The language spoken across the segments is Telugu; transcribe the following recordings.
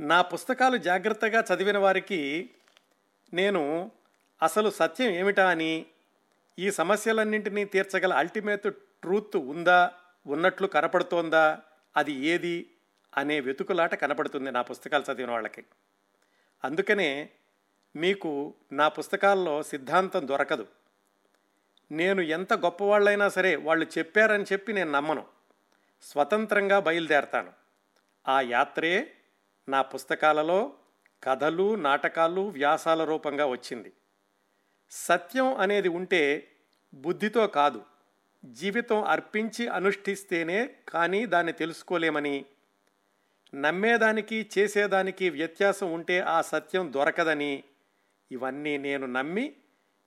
నా పుస్తకాలు జాగ్రత్తగా చదివిన వారికి నేను అసలు సత్యం ఏమిటా అని ఈ సమస్యలన్నింటినీ తీర్చగల అల్టిమేట్ ట్రూత్ ఉందా ఉన్నట్లు కనపడుతోందా అది ఏది అనే వెతుకులాట కనపడుతుంది నా పుస్తకాలు చదివిన వాళ్ళకి. అందుకనే మీకు నా పుస్తకాల్లో సిద్ధాంతం దొరకదు. నేను ఎంత గొప్పవాళ్ళైనా సరే వాళ్ళు చెప్పారని చెప్పి నేను నమ్మను. స్వతంత్రంగా బయలుదేరతాను. ఆ యాత్రే నా పుస్తకాలలో కథలు నాటకాలు వ్యాసాల రూపంగా వచ్చింది. సత్యం అనేది ఉంటే బుద్ధితో కాదు జీవితం అర్పించి అనుష్ఠిస్తేనే కానీ దాన్ని తెలుసుకోలేమని. నమ్మేదానికి చేసేదానికి వ్యత్యాసం ఉంటే ఆ సత్యం దొరకదని. ఇవన్నీ నేను నమ్మి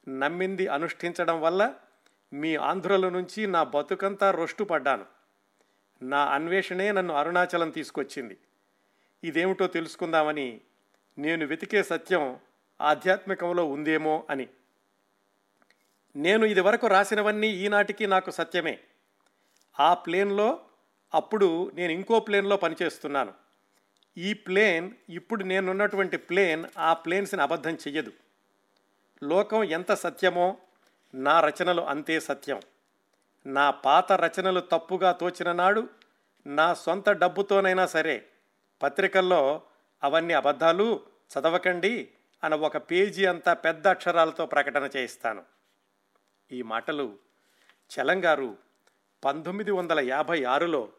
నమ్మింది అనుష్ఠించడం వల్ల మీ ఆంధ్రుల నుంచి నా బతుకంతా రొష్టు పడ్డాను నా అన్వేషణే నన్ను అరుణాచలం తీసుకొచ్చింది. ఇదేమిటో తెలుసుకుందామని నేను వెతికే సత్యం ఆధ్యాత్మికంలో ఉందేమో అని. నేను ఇదివరకు రాసినవన్నీ ఈనాటికి నాకు సత్యమే. ఆ ప్లేన్లో అప్పుడు నేను ఇంకో ప్లేన్లో పనిచేస్తున్నాను. ఈ ప్లేన్ ఇప్పుడు నేనున్నటువంటి ప్లేన్ ఆ ప్లేన్స్ని అబద్ధం చెయ్యదు. లోకం ఎంత సత్యమో నా రచనలు అంతే సత్యం. నా పాత రచనలు తప్పుగా తోచిన నాడు నా సొంత డబ్బుతోనైనా సరే పత్రికల్లో అవన్నీ అబద్ధాలు చదవకండి అని ఒక పేజీ అంతా పెద్ద అక్షరాలతో ప్రకటన చేయిస్తాను. ఈ మాటలు చలంగారు పంతొమ్మిది వందల యాభై ఆరులో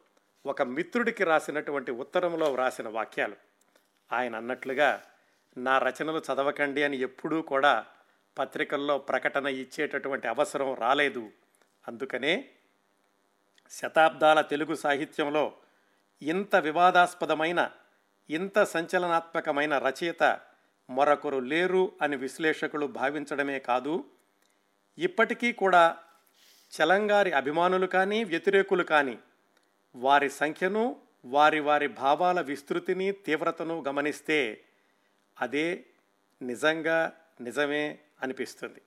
ఒక మిత్రుడికి రాసినటువంటి ఉత్తరంలో వ్రాసిన వాక్యాలు. ఆయన అన్నట్లుగా నా రచనలు చదవకండి అని ఎప్పుడూ కూడా పత్రికల్లో ప్రకటన ఇచ్చేటటువంటి అవసరం రాలేదు. అందుకనే శతాబ్దాల తెలుగు సాహిత్యంలో ఇంత వివాదాస్పదమైన ఇంత సంచలనాత్మకమైన రచయిత మరొకరు లేరు అని విశ్లేషకులు భావించడమే కాదు ఇప్పటికీ కూడా చలంగారి అభిమానులు కానీ వ్యతిరేకులు కానీ వారి సంఖ్యను వారి వారి భావాల విస్తృతిని తీవ్రతను గమనిస్తే అదే నిజంగా నిజమే అనిపిస్తుంది.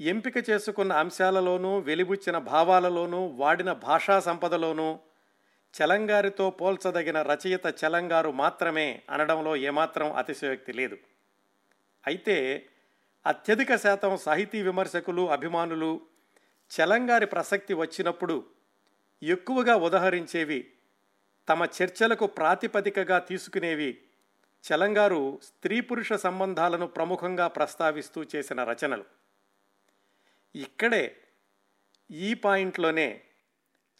ఎంపిక చేసుకున్న అంశాలలోనూ వెలిబుచ్చిన భావాలలోనూ వాడిన భాషా సంపదలోనూ చలంగారితో పోల్చదగిన రచయిత చలంగారు మాత్రమే అనడంలో ఏమాత్రం అతిశయోక్తి లేదు. అయితే అత్యధిక శాతం సాహితీ విమర్శకులు అభిమానులు చలంగారి ప్రసక్తి వచ్చినప్పుడు ఎక్కువగా ఉదహరించేవి తమ చర్చలకు ప్రాతిపదికగా తీసుకునేవి చలంగారు స్త్రీ పురుష సంబంధాలను ప్రముఖంగా ప్రస్తావిస్తూ చేసిన రచనలు. ఇక్కడే ఈ పాయింట్లోనే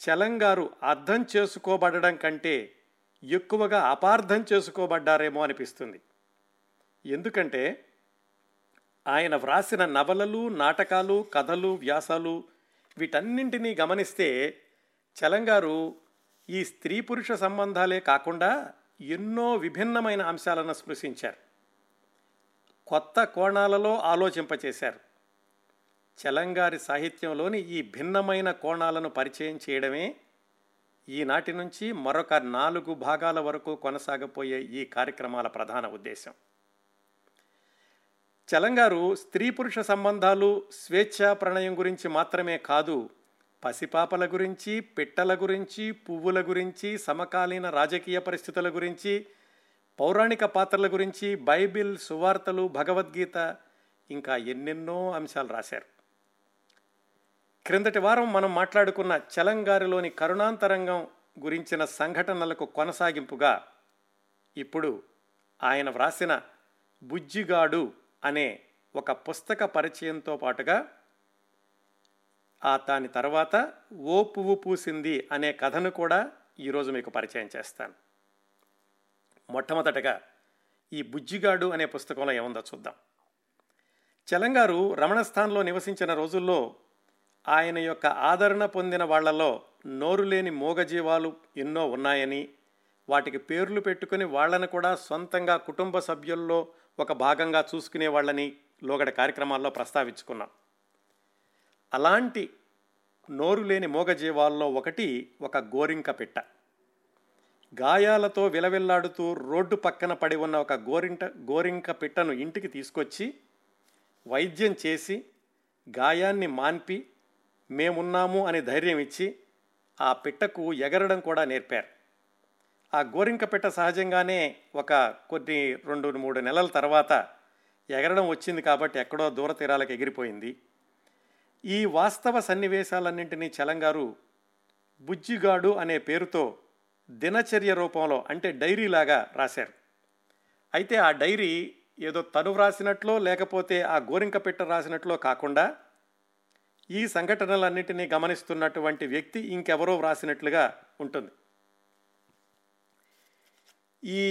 చలంగారు అర్థం చేసుకోబడడం కంటే ఎక్కువగా అపార్థం చేసుకోబడ్డారేమో అనిపిస్తుంది. ఎందుకంటే ఆయన వ్రాసిన నవలలు నాటకాలు కథలు వ్యాసాలు వీటన్నింటినీ గమనిస్తే చలంగారు ఈ స్త్రీ పురుష సంబంధాలే కాకుండా ఎన్నో విభిన్నమైన అంశాలను స్పృశించారు. కొత్త కోణాలలో ఆలోచింపచేశారు. చలంగారి సాహిత్యంలోని ఈ భిన్నమైన కోణాలను పరిచయం చేయడమే ఈనాటి నుంచి మరొక నాలుగు భాగాల వరకు కొనసాగపోయే ఈ కార్యక్రమాల ప్రధాన ఉద్దేశం. చలంగారు స్త్రీ పురుష సంబంధాలు స్వేచ్ఛా ప్రణయం గురించి మాత్రమే కాదు పసిపాపల గురించి పిట్టల గురించి పువ్వుల గురించి సమకాలీన రాజకీయ పరిస్థితుల గురించి పౌరాణిక పాత్రల గురించి బైబిల్ సువార్తలు భగవద్గీత ఇంకా ఎన్నెన్నో అంశాలు రాశారు. క్రిందటి వారం మనం మాట్లాడుకున్న చలంగారిలోని కరుణాంతరంగం గురించిన సంఘటనలకు కొనసాగింపుగా ఇప్పుడు ఆయన వ్రాసిన బుజ్జిగాడు అనే ఒక పుస్తక పరిచయంతో పాటుగా ఆ దాని తర్వాత ఓ పువ్వు పూసింది అనే కథను కూడా ఈరోజు మీకు పరిచయం చేస్తాను. మొట్టమొదటగా ఈ బుజ్జిగాడు అనే పుస్తకంలో ఏముందో చూద్దాం. చలంగారు రమణస్థాన్లో నివసించిన రోజుల్లో ఆయన యొక్క ఆదరణ పొందిన వాళ్ళలో నోరు లేని మూగజీవాలు ఎన్నో ఉన్నాయని వాటికి పేర్లు పెట్టుకుని వాళ్ళను కూడా సొంతంగా కుటుంబ సభ్యుల్లో ఒక భాగంగా చూసుకునే వాళ్ళని లోగడ కార్యక్రమాల్లో ప్రస్తావించుకున్నాం. అలాంటి నోరు లేని మూగజీవాల్లో ఒకటి ఒక గోరింక పిట్ట. గాయాలతో విలవిల్లాడుతూ రోడ్డు పక్కన పడి ఉన్న ఒక గోరింట గోరింక పిట్టను ఇంటికి తీసుకొచ్చి వైద్యం చేసి గాయాన్ని మాన్పి మేమున్నాము అని ధైర్యం ఇచ్చి ఆ పిట్టకు ఎగరడం కూడా నేర్పారు. ఆ గోరింక పిట్ట సహజంగానే ఒక కొన్ని రెండు మూడు నెలల తర్వాత ఎగరడం వచ్చింది కాబట్టి ఎక్కడో దూర తీరాలకు ఎగిరిపోయింది. ఈ వాస్తవ సన్నివేశాలన్నింటినీ చలంగారు బుజ్జిగాడు అనే పేరుతో దినచర్య రూపంలో అంటే డైరీలాగా రాశారు. అయితే ఆ డైరీ ఏదో తను వ్రాసినట్లో లేకపోతే ఆ గోరింక పెట్ట రాసినట్లో కాకుండా ఈ సంఘటనలన్నింటినీ గమనిస్తున్నటువంటి వ్యక్తి ఇంకెవరో వ్రాసినట్లుగా ఉంటుంది. ఈ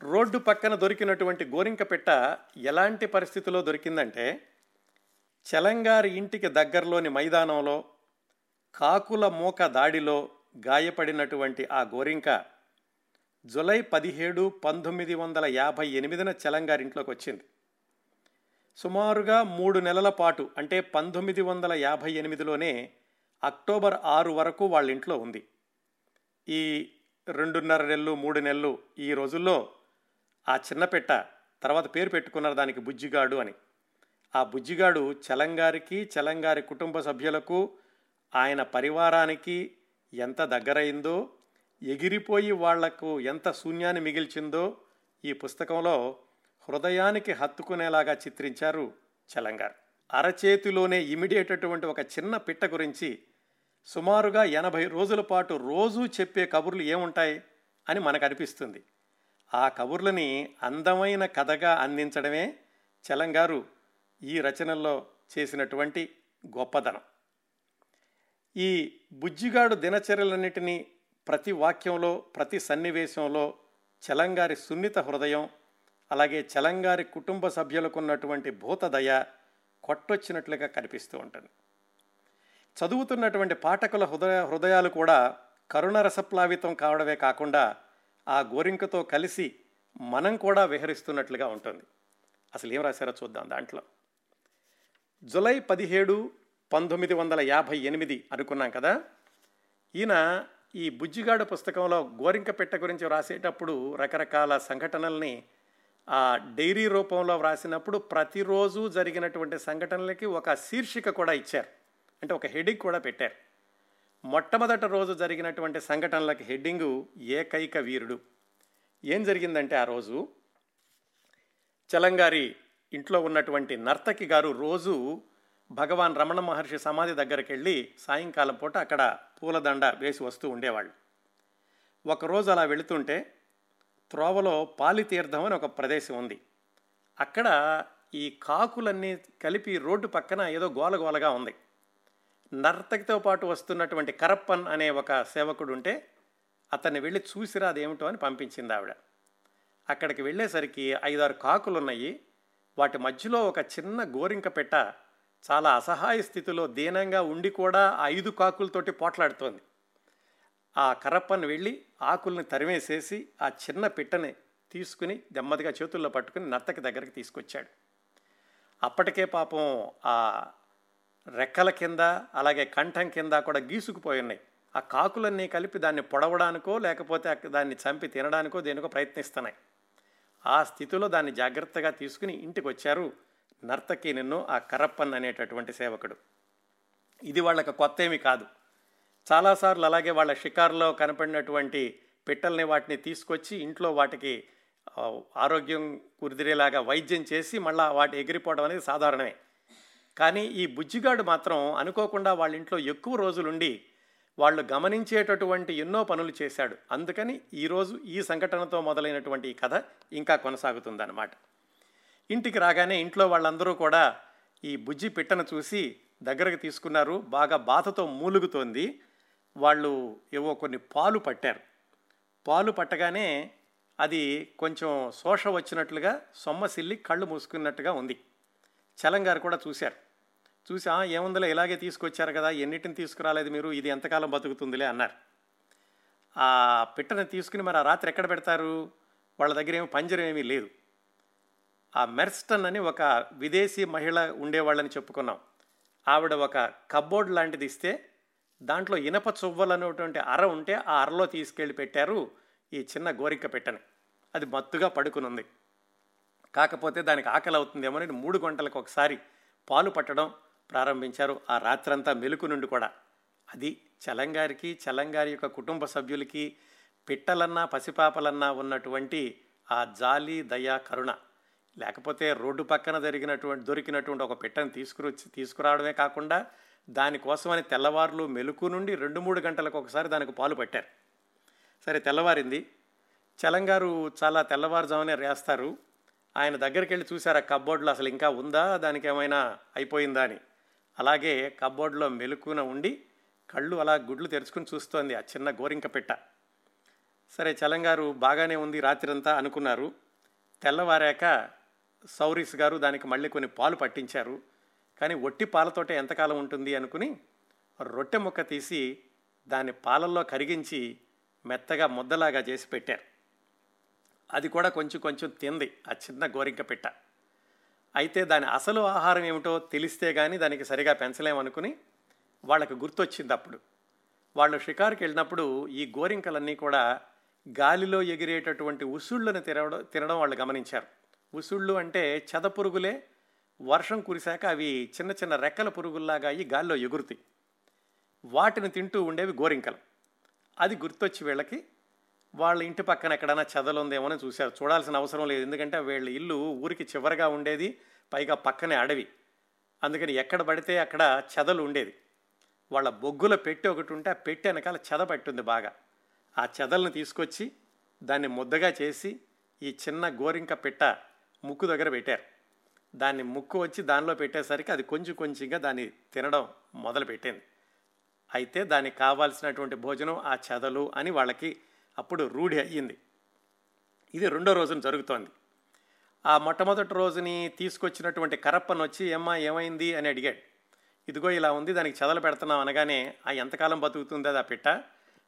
రోడ్డు పక్కన దొరికినటువంటి గోరింక పెట్ట ఎలాంటి పరిస్థితిలో దొరికిందంటే చలంగారి ఇంటికి దగ్గరలోని మైదానంలో కాకుల మూక దాడిలో గాయపడినటువంటి ఆ గోరింక జులై పదిహేడు పంతొమ్మిది వందల యాభై ఎనిమిదిన చలంగారింట్లోకి వచ్చింది. సుమారుగా మూడు నెలల పాటు అంటే పంతొమ్మిది వందల యాభై ఎనిమిదిలోనే అక్టోబర్ ఆరు వరకు వాళ్ళ ఇంట్లో ఉంది. ఈ రెండున్నర నెలలు మూడు నెలలు ఈ రోజుల్లో ఆ చిన్న పెట్ట తర్వాత పేరు పెట్టుకున్నారు దానికి బుజ్జిగాడు అని. ఆ బుజ్జిగాడు చలంగారికి చలంగారి కుటుంబ సభ్యులకు ఆయన పరివారానికి ఎంత దగ్గరైందో ఎగిరిపోయి వాళ్ళకు ఎంత శూన్యాన్ని మిగిల్చిందో ఈ పుస్తకంలో హృదయానికి హత్తుకునేలాగా చిత్రించారు చలంగారు. అరచేతిలోనే ఇమిడేటటువంటి ఒక చిన్న పిట్ట గురించి సుమారుగా ఎనభై రోజుల పాటు రోజూ చెప్పే కబుర్లు ఏముంటాయి అని మనకు అనిపిస్తుంది ఆ కబుర్లని అందమైన కథగా అందించడమే చలంగారు ఈ రచనల్లో చేసినటువంటి గొప్పదనం. ఈ బుజ్జిగాడు దినచర్యలన్నిటినీ ప్రతి వాక్యంలో ప్రతి సన్నివేశంలో చలంగారి సున్నిత హృదయం అలాగే చలంగారి కుటుంబ సభ్యులకు ఉన్నటువంటి భూతదయ కొట్టొచ్చినట్లుగా కనిపిస్తూ ఉంటుంది. చదువుతున్నటువంటి పాఠకుల హృదయ హృదయాలు కూడా కరుణరసప్లావితం కావడమే కాకుండా ఆ గోరింకతో కలిసి మనం కూడా విహరిస్తున్నట్లుగా ఉంటుంది. అసలు ఏం రాశారో చూద్దాం దాంట్లో. జులై పదిహేడు పంతొమ్మిది వందల యాభై ఎనిమిది అనుకున్నాం కదా? ఈయన ఈ బుజ్జిగాడు పుస్తకంలో గోరింక పెట్ట గురించి వ్రాసేటప్పుడు రకరకాల సంఘటనల్ని ఆ డైరీ రూపంలో వ్రాసినప్పుడు ప్రతిరోజు జరిగినటువంటి సంఘటనలకి ఒక శీర్షిక కూడా ఇచ్చారు. అంటే ఒక హెడ్డింగ్ కూడా పెట్టారు. మొట్టమొదటి రోజు జరిగినటువంటి సంఘటనలకి హెడ్డింగు ఏకైక వీరుడు. ఏం జరిగిందంటే ఆ రోజు చలంగారి ఇంట్లో ఉన్నటువంటి నర్తకి గారు రోజు భగవాన్ రమణ మహర్షి సమాధి దగ్గరికి వెళ్ళి సాయంకాలం పూట అక్కడ పూలదండ వేసి వస్తూ ఉండేవాళ్ళు. ఒకరోజు అలా వెళుతుంటే త్రోవలో పాలితీర్థం అని ఒక ప్రదేశం ఉంది. అక్కడ ఈ కాకులన్నీ కలిపి రోడ్డు పక్కన ఏదో గోలగోలగా ఉంది. నర్తకితో పాటు వస్తున్నటువంటి కరప్పన్ అనే ఒక సేవకుడు ఉంటే అతన్ని వెళ్ళి చూసిరా అదేమిటో అని పంపించింది ఆవిడ. అక్కడికి వెళ్ళేసరికి ఐదారు కాకులు ఉన్నాయి వాటి మధ్యలో ఒక చిన్న గోరింక పెట్ట చాలా అసహాయ స్థితిలో దీనంగా ఉండి కూడా ఐదు కాకులతోటి పోట్లాడుతోంది. ఆ కరప్పను వెళ్ళి ఆకుల్ని తరిమేసేసి ఆ చిన్న పిట్టని తీసుకుని నెమ్మదిగా చేతుల్లో పట్టుకుని నర్తకి దగ్గరికి తీసుకొచ్చాడు. అప్పటికే పాపం ఆ రెక్కల కింద అలాగే కంఠం కింద కూడా గీసుకుపోయి ఉన్నాయి. ఆ కాకులన్నీ కలిపి దాన్ని పొడవడానికో లేకపోతే దాన్ని చంపి తినడానికో దేనికో ప్రయత్నిస్తున్నాయి. ఆ స్థితిలో దాన్ని జాగ్రత్తగా తీసుకుని ఇంటికి వచ్చారు నర్తకి నిన్ను ఆ కరప్పన్ అనేటటువంటి సేవకుడు. ఇది వాళ్ళకి కొత్త ఏమి కాదు. చాలాసార్లు అలాగే వాళ్ళ షికారులో కనపడినటువంటి పిట్టల్ని వాటిని తీసుకొచ్చి ఇంట్లో వాటికి ఆరోగ్యం కుదిరేలాగా వైద్యం చేసి మళ్ళీ వాటి ఎగిరిపోవడం అనేది సాధారణమే. కానీ ఈ బుజ్జిగాడు మాత్రం అనుకోకుండా వాళ్ళ ఇంట్లో ఎక్కువ రోజులుండి వాళ్ళు గమనించేటటువంటి ఎన్నో పనులు చేశాడు. అందుకని ఈరోజు ఈ సంఘటనతో మొదలైనటువంటి ఈ కథ ఇంకా కొనసాగుతుందన్నమాట. ఇంటికి రాగానే ఇంట్లో వాళ్ళందరూ కూడా ఈ బుజ్జి పిట్టను చూసి దగ్గరకు తీసుకున్నారు. బాగా బాధతో మూలుగుతోంది. వాళ్ళు ఏవో కొన్ని పాలు పట్టారు. పాలు పట్టగానే అది కొంచెం శోష వచ్చినట్లుగా సొమ్మసిల్లి కళ్ళు మూసుకున్నట్టుగా ఉంది. చలంగారు కూడా చూశారు. చూసి ఏముందిలే ఇలాగే తీసుకొచ్చారు కదా ఎన్నిటిని తీసుకురాలేదు మీరు ఇది ఎంతకాలం బతుకుతుందిలే అన్నారు. ఆ పిట్టను తీసుకుని మరి ఆ రాత్రి ఎక్కడ పెడతారు? వాళ్ళ దగ్గర ఏమి పంజరం ఏమీ లేదు. ఆ మెర్స్టన్ అని ఒక విదేశీ మహిళ ఉండేవాళ్ళని చెప్పుకున్నాం. ఆవిడ ఒక కబ్బోర్డ్ లాంటిది ఇస్తే దాంట్లో ఇనప చువ్వలు అనేటువంటి అర ఉంటే ఆ అరలో తీసుకెళ్ళి పెట్టారు ఈ చిన్న గోరిక పెట్టని. అది మత్తుగా పడుకునుంది. కాకపోతే దానికి ఆకలి అవుతుందేమో మూడు గంటలకు ఒకసారి పాలు పట్టడం ప్రారంభించారు ఆ రాత్రంతా మెలుకు నుండి కూడా. అది చలంగారికి చలంగారి యొక్క కుటుంబ సభ్యులకి పిట్టలన్నా పసిపాపలన్నా ఉన్నటువంటి ఆ జాలి దయా కరుణ. లేకపోతే రోడ్డు పక్కన జరిగినటువంటి దొరికినటువంటి ఒక పిట్టను తీసుకురొచ్చి తీసుకురావడమే కాకుండా దానికోసమని తెల్లవారులు మెలకు నుండి రెండు మూడు గంటలకు ఒకసారి దానికి పాలు పట్టారు. సరే తెల్లవారింది. చలంగారు చాలా తెల్లవారుజామునే రేస్తారు. ఆయన దగ్గరికి వెళ్ళి చూశారు ఆ కబ్బోర్డ్లో అసలు ఇంకా ఉందా దానికి ఏమైనా అయిపోయిందా అని. అలాగే కబ్బోర్డ్లో మెలుకున ఉండి కళ్ళు అలా గుడ్లు తెరుచుకుని చూస్తోంది ఆ చిన్న గోరింక పెట్ట. సరే చలంగారు బాగానే ఉంది రాత్రంతా అనుకున్నారు. తెల్లవారాక సౌరీస్ గారు దానికి మళ్ళీ కొన్ని పాలు పట్టించారు. కానీ ఒట్టి పాలతోటే ఎంతకాలం ఉంటుంది అనుకుని రొట్టె ముక్క తీసి దాన్ని పాలల్లో కరిగించి మెత్తగా ముద్దలాగా చేసి పెట్టారు. అది కూడా కొంచెం కొంచెం తింది ఆ చిన్న గోరింక పిట్ట. అయితే దాని అసలు ఆహారం ఏమిటో తెలిస్తే కానీ దానికి సరిగా పెంచలేమనుకుని వాళ్ళకి గుర్తొచ్చింది అప్పుడు. వాళ్ళు షికారుకి వెళ్ళినప్పుడు ఈ గోరింకలన్నీ కూడా గాలిలో ఎగిరేటటువంటి ఉసుళ్ళను తినడం తినడం వాళ్ళు గమనించారు. ఉసుళ్ళు అంటే చెదపురుగులే వర్షం కురిశాక అవి చిన్న చిన్న రెక్కల పురుగుల్లాగా అయ్యి గాల్లో ఎగురుతాయి. వాటిని తింటూ ఉండేవి గోరింకలు. అది గుర్తొచ్చి వీళ్ళకి వాళ్ళ ఇంటి పక్కన ఎక్కడైనా చెదలుందేమో అని చూశారు. చూడాల్సిన అవసరం లేదు. ఎందుకంటే వీళ్ళ ఇల్లు ఊరికి చివరగా ఉండేది పైగా పక్కనే అడవి. అందుకని ఎక్కడ పడితే అక్కడ చెదలు ఉండేది. వాళ్ళ బొగ్గుల పెట్టి ఒకటి ఉంటే ఆ పెట్టి వెనకాల చెద పట్టుంది బాగా. ఆ చెదల్ని తీసుకొచ్చి దాన్ని ముద్దగా చేసి ఈ చిన్న గోరింక పిట్ట ముక్కు దగ్గర పెట్టారు. దాన్ని ముక్కు వచ్చి దానిలో పెట్టేసరికి అది కొంచెం కొంచెంగా దాన్ని తినడం మొదలుపెట్టింది. అయితే దానికి కావాల్సినటువంటి భోజనం ఆ చెదలు అని వాళ్ళకి అప్పుడు రూఢి అయ్యింది. ఇది రెండో రోజున జరుగుతోంది. ఆ మొట్టమొదటి రోజుని తీసుకొచ్చినటువంటి కరప్పను వచ్చి ఏమ్మా ఏమైంది? అని అడిగాడు. ఇదిగో ఇలా ఉంది దానికి చెదలు పెడుతున్నాం అనగానే ఆ ఎంతకాలం బతుకుతుంది అది ఆ పిట్ట?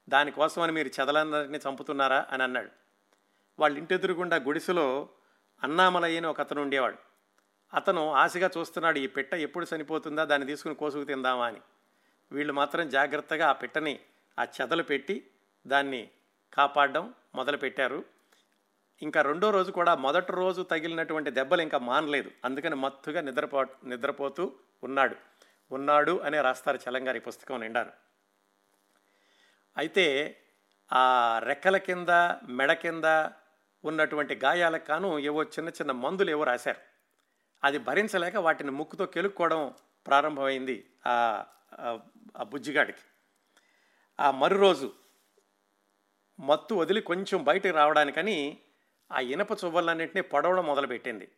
దానికోసమని మీరు చెదలందరినీ చంపుతున్నారా? అని అన్నాడు. వాళ్ళ ఇంటి ఎదురుగుండా గుడిసెలో అన్నామలయ్యని ఒక అతను ఉండేవాడు. అతను ఆశగా చూస్తున్నాడు ఈ పిట్ట ఎప్పుడు చనిపోతుందా? దాన్ని తీసుకుని కోసుకు తిందామా? అని. వీళ్ళు మాత్రం జాగ్రత్తగా ఆ పిట్టని ఆ చెదలు పెట్టి దాన్ని కాపాడడం మొదలుపెట్టారు. ఇంకా రెండో రోజు కూడా మొదటి రోజు తగిలినటువంటి దెబ్బలు ఇంకా మానలేదు. అందుకని మత్తుగా నిద్రపో నిద్రపోతూ ఉన్నాడు. ఉన్నాడు అనే రాస్తారు చలంగారి పుస్తకం నిండారు అయితే ఆ రెక్కల కింద మెడ కింద ఉన్నటువంటి గాయాలకు కాను ఏవో చిన్న చిన్న మందులు ఏవో రాశారు. అది భరించలేక వాటిని ముక్కుతో కెలుక్కోవడం ప్రారంభమైంది ఆ బుజ్జిగాడికి. ఆ మరు రోజు మత్తు వదిలి కొంచెం బయటకు రావడానికని ఆ ఇనప చువ్వలన్నింటినీ పొడవడం మొదలుపెట్టింది.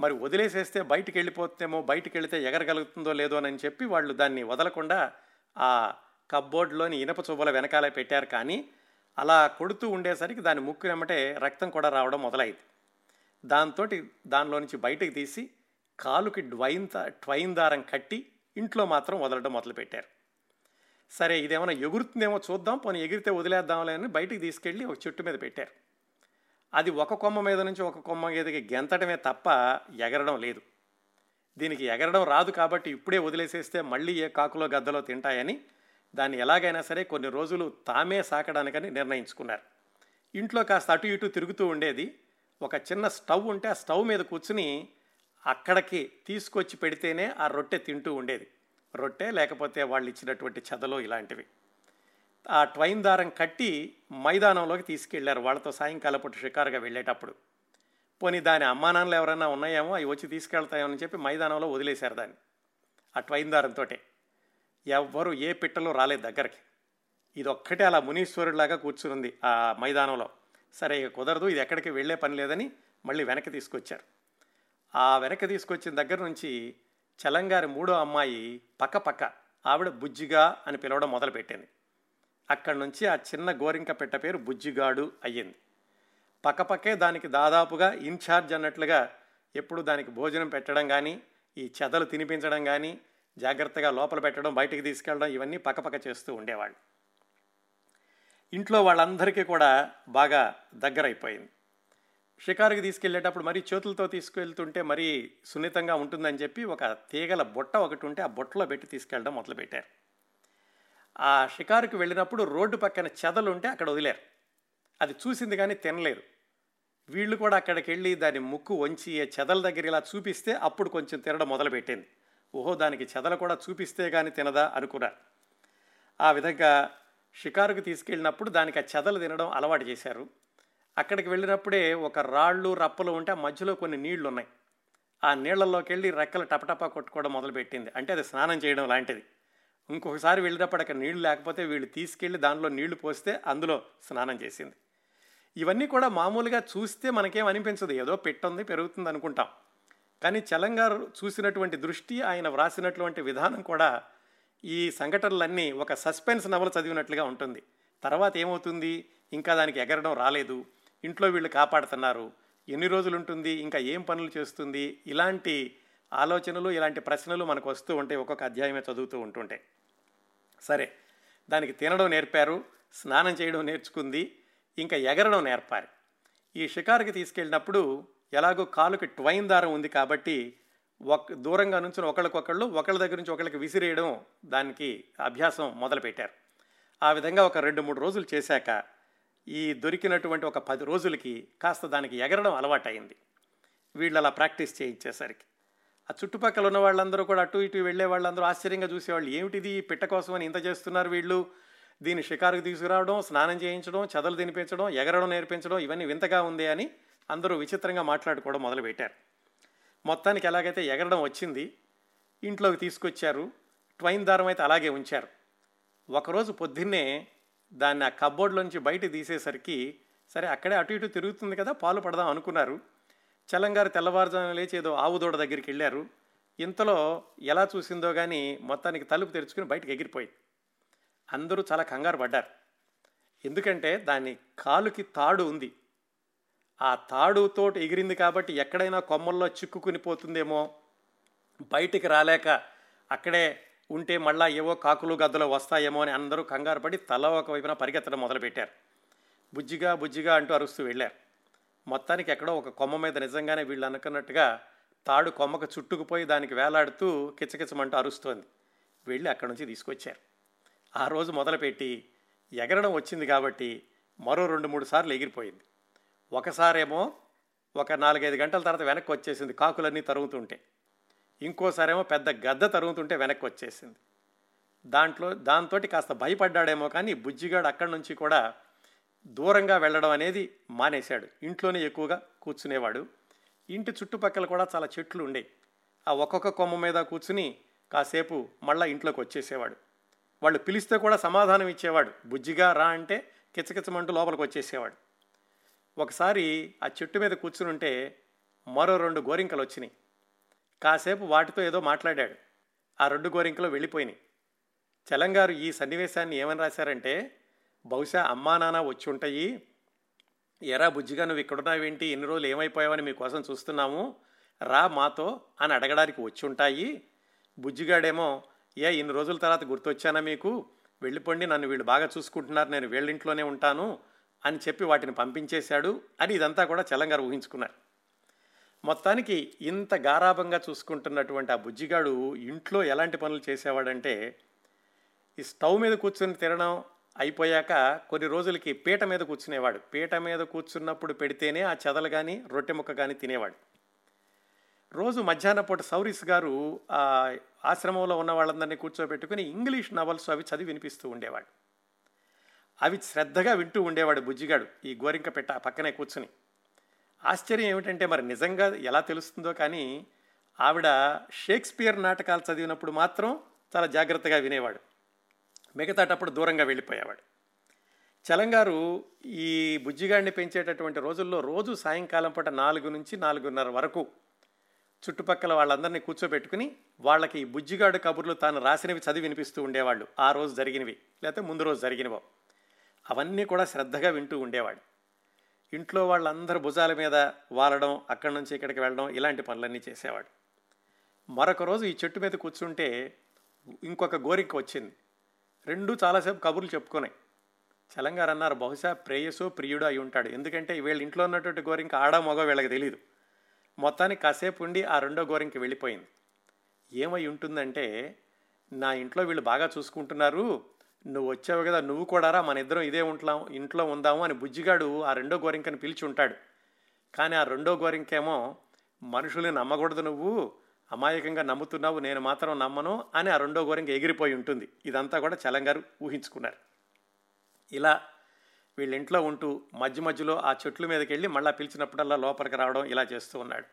మరి వదిలేసేస్తే బయటికి వెళ్ళిపోతేమో బయటికి వెళితే ఎగరగలుగుతుందో లేదో అని చెప్పి వాళ్ళు దాన్ని వదలకుండా ఆ కబ్బోర్డ్లోని ఇనప చువ్వల వెనకాలే పెట్టారు కానీ అలా కొడుతూ ఉండేసరికి దాని ముక్కు వెంబటే రక్తం కూడా రావడం మొదలైంది. దాంతో దానిలో నుంచి బయటకు తీసి కాలుకి డ్వైన్ ట్వైన్ దారం కట్టి ఇంట్లో మాత్రం వదలడం మొదలుపెట్టారు. సరే ఇదేమైనా ఎగురుతుందేమో చూద్దాం పోనీ ఎగిరితే వదిలేద్దాంలే అని బయటికి తీసుకెళ్ళి ఒక చెట్టు మీద పెట్టారు. అది ఒక కొమ్మ మీద నుంచి ఒక కొమ్మ మీదకి గెంతడమే తప్ప ఎగరడం లేదు. దీనికి ఎగరడం రాదు కాబట్టి ఇప్పుడే వదిలేసేస్తే మళ్ళీ ఏ కాకులో గద్దలో తింటాయని దాన్ని ఎలాగైనా సరే కొన్ని రోజులు తామే సాకడానికని నిర్ణయించుకున్నారు. ఇంట్లో కాస్త అటు ఇటు తిరుగుతూ ఉండేది. ఒక చిన్న స్టవ్ ఉంటే ఆ స్టవ్ మీద కూర్చుని అక్కడికి తీసుకొచ్చి పెడితేనే ఆ రొట్టె తింటూ ఉండేది. రొట్టె లేకపోతే వాళ్ళు ఇచ్చినటువంటి చెదలు ఇలాంటివి. ఆ ట్వైన్ దారం కట్టి మైదానంలోకి తీసుకెళ్ళారు వాళ్ళతో సాయంకాలపూట షికారుగా వెళ్ళేటప్పుడు. పోనీ దాని అమ్మానాన్నలు ఎవరైనా ఉన్నాయేమో అవి వచ్చి తీసుకెళ్తాయని చెప్పి మైదానంలో వదిలేశారు దాన్ని. ఆ ట్వైన్ దారంతో ఎవ్వరు ఏ పిట్టలో రాలేదు దగ్గరికి. ఇది ఒక్కటే అలా మునీశ్వరుడిలాగా కూర్చునుంది ఆ మైదానంలో. సరే ఇక కుదరదు ఇది ఎక్కడికి వెళ్ళే పని లేదని మళ్ళీ వెనక్కి తీసుకొచ్చారు. ఆ వెనక్కి తీసుకొచ్చిన దగ్గర నుంచి చలంగారి మూడో అమ్మాయి పక్క పక్క ఆవిడ బుజ్జిగా అని పిలవడం మొదలుపెట్టింది. అక్కడి నుంచి ఆ చిన్న గోరింక పెట్ట పేరు బుజ్జిగాడు అయ్యింది. పక్కపక్కే దానికి దాదాపుగా ఇన్ఛార్జ్ అన్నట్లుగా ఎప్పుడు దానికి భోజనం పెట్టడం కానీ ఈ చెదలు తినిపించడం కానీ జాగ్రత్తగా లోపల పెట్టడం బయటికి తీసుకెళ్ళడం ఇవన్నీ పక్కపక్క చేస్తూ ఉండేవాళ్ళు. ఇంట్లో వాళ్ళందరికీ కూడా బాగా దగ్గరైపోయింది. షికారుకి తీసుకెళ్ళేటప్పుడు మరీ చేతులతో తీసుకెళ్తుంటే మరీ సున్నితంగా ఉంటుందని చెప్పి ఒక తీగల బుట్ట ఒకటి ఉంటే ఆ బుట్టలో పెట్టి తీసుకెళ్ళడం మొదలుపెట్టారు. ఆ షికారుకి వెళ్ళినప్పుడు రోడ్డు పక్కన చెదలు ఉంటే అక్కడ వదిలేరు. అది చూసింది కానీ తినలేదు. వీళ్ళు కూడా అక్కడికి వెళ్ళి దాని ముక్కు వంచి చెదల దగ్గర ఇలా చూపిస్తే అప్పుడు కొంచెం తినడం మొదలుపెట్టింది. ఓహో దానికి చెదలు కూడా చూపిస్తే కానీ తినదా అనుకున్నారు. ఆ విధంగా షికారుకు తీసుకెళ్ళినప్పుడు దానికి ఆ చెదలు తినడం అలవాటు చేశారు. అక్కడికి వెళ్ళినప్పుడే ఒక రాళ్ళు రప్పలు ఉంటే ఆ మధ్యలో కొన్ని నీళ్ళు ఉన్నాయి ఆ నీళ్ళలోకి వెళ్ళి రెక్కలు టపటపా కొట్టుకోవడం మొదలుపెట్టింది. అంటే అది స్నానం చేయడం లాంటిది. ఇంకొకసారి వెళ్ళినప్పుడు అక్కడ నీళ్ళు లేకపోతే వీళ్ళు తీసుకెళ్ళి దానిలో నీళ్ళు పోస్తే అందులో స్నానం చేసింది. ఇవన్నీ కూడా మామూలుగా చూస్తే మనకేం అనిపించదు. ఏదో పెట్టుంది పెరుగుతుంది అనుకుంటాం. కానీ చలంగారు చూసినటువంటి దృష్టి ఆయన వ్రాసినటువంటి విధానం కూడా ఈ సంఘటనలన్నీ ఒక సస్పెన్స్ నవల చదివినట్లుగా ఉంటుంది. తర్వాత ఏమవుతుంది? ఇంకా దానికి ఎగరడం రాలేదు. ఇంట్లో వీళ్ళు కాపాడుతున్నారు. ఎన్ని రోజులు ఉంటుంది ఇంకా ఏం పనులు చేస్తుంది? ఇలాంటి ఆలోచనలు ఇలాంటి ప్రశ్నలు మనకు వస్తూ ఉంటాయి. ఒక్కొక్క అధ్యాయమే చదువుతూ ఉంటుంటే. సరే దానికి తినడం నేర్పారు స్నానం చేయడం నేర్చుకుంది ఇంకా ఎగరడం నేర్పారు. ఈ షికారుకి తీసుకెళ్ళినప్పుడు ఎలాగో కాలుకి ట్వైన్ దారం ఉంది కాబట్టి ఒక దూరంగా నుంచి ఒకళ్ళకొకళ్ళు ఒకళ్ళ దగ్గర నుంచి ఒకళ్ళకి విసిరేయడం దానికి అభ్యాసం మొదలుపెట్టారు. ఆ విధంగా ఒక రెండు మూడు రోజులు చేశాక ఈ దొరికినటువంటి ఒక పది రోజులకి కాస్త దానికి ఎగరడం అలవాటైంది. వీళ్ళు అలా ప్రాక్టీస్ చేయించేసరికి. ఆ చుట్టుపక్కల ఉన్న వాళ్ళందరూ కూడా అటు ఇటు వెళ్ళే వాళ్ళందరూ ఆశ్చర్యంగా చూసేవాళ్ళు ఏమిటిది పిట్ట కోసం అని ఇంత చేస్తున్నారు వీళ్ళు? దీన్ని షికారుకు తీసుకురావడం స్నానం చేయించడం చదలు తినిపించడం ఎగరడం నేర్పించడం ఇవన్నీ వింతగా ఉంది అని అందరూ విచిత్రంగా మాట్లాడుకోవడం మొదలుపెట్టారు. మొత్తానికి ఎలాగైతే ఎగరడం వచ్చింది ఇంట్లోకి తీసుకొచ్చారు ట్వైన్ దారం అయితే అలాగే ఉంచారు. ఒకరోజు పొద్దున్నే దాన్ని ఆ కబ్బోర్డ్లోంచి బయట తీసేసరికి సరే అక్కడే అటు ఇటు తిరుగుతుంది కదా పాలు పడదాం అనుకున్నారు. చలంగారు తెల్లవారుజామున లేచి ఏదో ఆవు దూడ దగ్గరికి వెళ్ళారు. ఇంతలో ఎలా చూసిందో కానీ మొత్తానికి తలుపు తెరుచుకుని బయటకు ఎగిరిపోయింది అందరూ చాలా కంగారు పడ్డారు. ఎందుకంటే దాని కాలుకి తాడు ఉంది. ఆ తాడుతో ఎగిరింది కాబట్టి ఎక్కడైనా కొమ్మల్లో చిక్కుకుని పోతుందేమో. బయటికి రాలేక అక్కడే ఉంటే మళ్ళా ఏవో కాకులు గద్దలు వస్తాయేమో అని అందరూ కంగారు పడి తల ఒక వైపున పరిగెత్తడం మొదలుపెట్టారు. బుజ్జిగా బుజ్జిగా అంటూ అరుస్తూ వెళ్ళారు. మొత్తానికి ఎక్కడో ఒక కొమ్మ మీద నిజంగానే వీళ్ళు అనుకున్నట్టుగా తాడు కొమ్మకు చుట్టుకుపోయి దానికి వేలాడుతూ కిచకిచమంటూ అరుస్తోంది. వెళ్ళి అక్కడి నుంచి తీసుకొచ్చారు. ఆ రోజు మొదలుపెట్టి ఎగరడం వచ్చింది కాబట్టి మరో రెండు మూడు సార్లు ఎగిరిపోయింది. ఒకసారేమో ఒక నాలుగైదు గంటల తర్వాత వెనక్కి వచ్చేసింది కాకులన్నీ తరుగుతుంటే. ఇంకోసారేమో పెద్ద గద్ద తరుగుతుంటే వెనక్కి వచ్చేసింది. దాంట్లో దాంతో కాస్త భయపడ్డాడేమో కానీ బుజ్జిగాడు అక్కడి నుంచి కూడా దూరంగా వెళ్ళడం అనేది మానేశాడు. ఇంట్లోనే ఎక్కువగా కూర్చునేవాడు. ఇంటి చుట్టుపక్కల కూడా చాలా చెట్లు ఉండేవి ఆ ఒక్కొక్క కొమ్మ మీద కూర్చుని కాసేపు మళ్ళా ఇంట్లోకి వచ్చేసేవాడు. వాళ్ళు పిలిస్తే కూడా సమాధానం ఇచ్చేవాడు. బుజ్జిగా రా అంటే కిచకిచమంటూ లోపలికి వచ్చేసేవాడు. ఒకసారి ఆ చెట్టు మీద కూర్చుని ఉంటే మరో రెండు గోరింకలు వచ్చినాయి. కాసేపు వాటితో ఏదో మాట్లాడాడు. ఆ రెండు గోరింకలో వెళ్ళిపోయినాయి. చలంగారు ఈ సన్నివేశాన్ని ఏమని రాశారంటే బహుశా అమ్మా నాన్న వచ్చి ఉంటాయి. ఎరా బుజ్జిగా నువ్వు ఇక్కడున్నావేంటి? ఎన్ని రోజులు ఏమైపోయావని మీకోసం చూస్తున్నాము. రా మాతో అని అడగడానికి వచ్చి ఉంటాయి. బుజ్జిగాడేమో ఏ ఇన్ని రోజుల తర్వాత గుర్తొచ్చానా మీకు? వెళ్ళిపోండి నన్ను వీళ్ళు బాగా చూసుకుంటున్నారు. నేను వీళ్ళింట్లోనే ఉంటాను అని చెప్పి వాటిని పంపించేశాడు అని ఇదంతా కూడా చలంగారు ఊహించుకున్నారు. మొత్తానికి ఇంత గారాభంగా చూసుకుంటున్నటువంటి ఆ బుజ్జిగాడు ఇంట్లో ఎలాంటి పనులు చేసేవాడంటే ఈ స్టవ్ మీద కూర్చొని తినడం అయిపోయాక కొన్ని రోజులకి పీట మీద కూర్చునేవాడు. పీట మీద కూర్చున్నప్పుడు పెడితేనే ఆ చెదలు కానీ రొట్టె ముక్క కానీ తినేవాడు. రోజు మధ్యాహ్న పూట సౌరీస్ గారు ఆ ఆశ్రమంలో ఉన్న వాళ్ళందరినీ కూర్చోబెట్టుకుని ఇంగ్లీష్ నవల్స్ అవి చదివి వినిపిస్తూ ఉండేవాడు. అవి శ్రద్ధగా వింటూ ఉండేవాడు బుజ్జిగాడు ఈ గోరింక పెట్ట పక్కనే కూర్చుని. ఆశ్చర్యం ఏమిటంటే మరి నిజంగా ఎలా తెలుస్తుందో కానీ ఆవిడ షేక్స్పియర్ నాటకాలు చదివినప్పుడు మాత్రం చాలా జాగ్రత్తగా వినేవాడు. మిగతాటప్పుడు దూరంగా వెళ్ళిపోయేవాడు. చలంగారు ఈ బుజ్జిగాడిని పెంచేటటువంటి రోజుల్లో రోజు సాయంకాలం పూట నాలుగు నుంచి నాలుగున్నర వరకు చుట్టుపక్కల వాళ్ళందరినీ కూర్చోబెట్టుకుని వాళ్ళకి ఈ బుజ్జిగాడు కబుర్లు తాను రాసినవి చదివి వినిపిస్తూ ఉండేవాళ్ళు. ఆ రోజు జరిగినవి లేకపోతే ముందు రోజు జరిగినవో. అవన్నీ కూడా శ్రద్ధగా వింటూ ఉండేవాడు. ఇంట్లో వాళ్ళందరూ భుజాల మీద వాలడం అక్కడి నుంచి ఇక్కడికి వెళ్ళడం ఇలాంటి పనులన్నీ చేసేవాడు. మరొక రోజు ఈ చెట్టు మీద కూర్చుంటే ఇంకొక గోరిక వచ్చింది. రెండు చాలాసేపు కబుర్లు చెప్పుకున్నాయి చలంగారు అన్నారు బహుశా ప్రేయసో ప్రియుడు అయి ఉంటాడు. ఎందుకంటే వీళ్ళ ఇంట్లో ఉన్నటువంటి గోరింక ఆడ మగ వీళ్ళకి తెలియదు మొత్తానికి కాసేపు ఉండి ఆ రెండో గోరింక వెళ్ళిపోయింది. ఏమై ఉంటుందంటే నా ఇంట్లో వీళ్ళు బాగా చూసుకుంటున్నారు నువ్వు వచ్చావు కదా నువ్వు కూడా రా మన ఇద్దరం ఇదే ఉంటాం ఇంట్లో ఉందాము అని బుజ్జిగాడు ఆ రెండో గోరింకని పిలిచి ఉంటాడు. కానీ ఆ రెండో గోరింకేమో మనుషుల్ని నమ్మకూడదు నువ్వు అమాయకంగా నమ్ముతున్నావు నేను మాత్రం నమ్మను అని ఆ రెండో గోరింక ఎగిరిపోయి ఉంటుంది. ఇదంతా కూడా చలంగారు ఊహించుకున్నారు. ఇలా వీళ్ళ ఇంట్లో ఉంటూ మధ్య మధ్యలో ఆ చెట్ల మీదకి వెళ్ళి మళ్ళీ పిలిచినప్పుడల్లా లోపలికి రావడం ఇలా చేస్తూ ఉన్నాడు.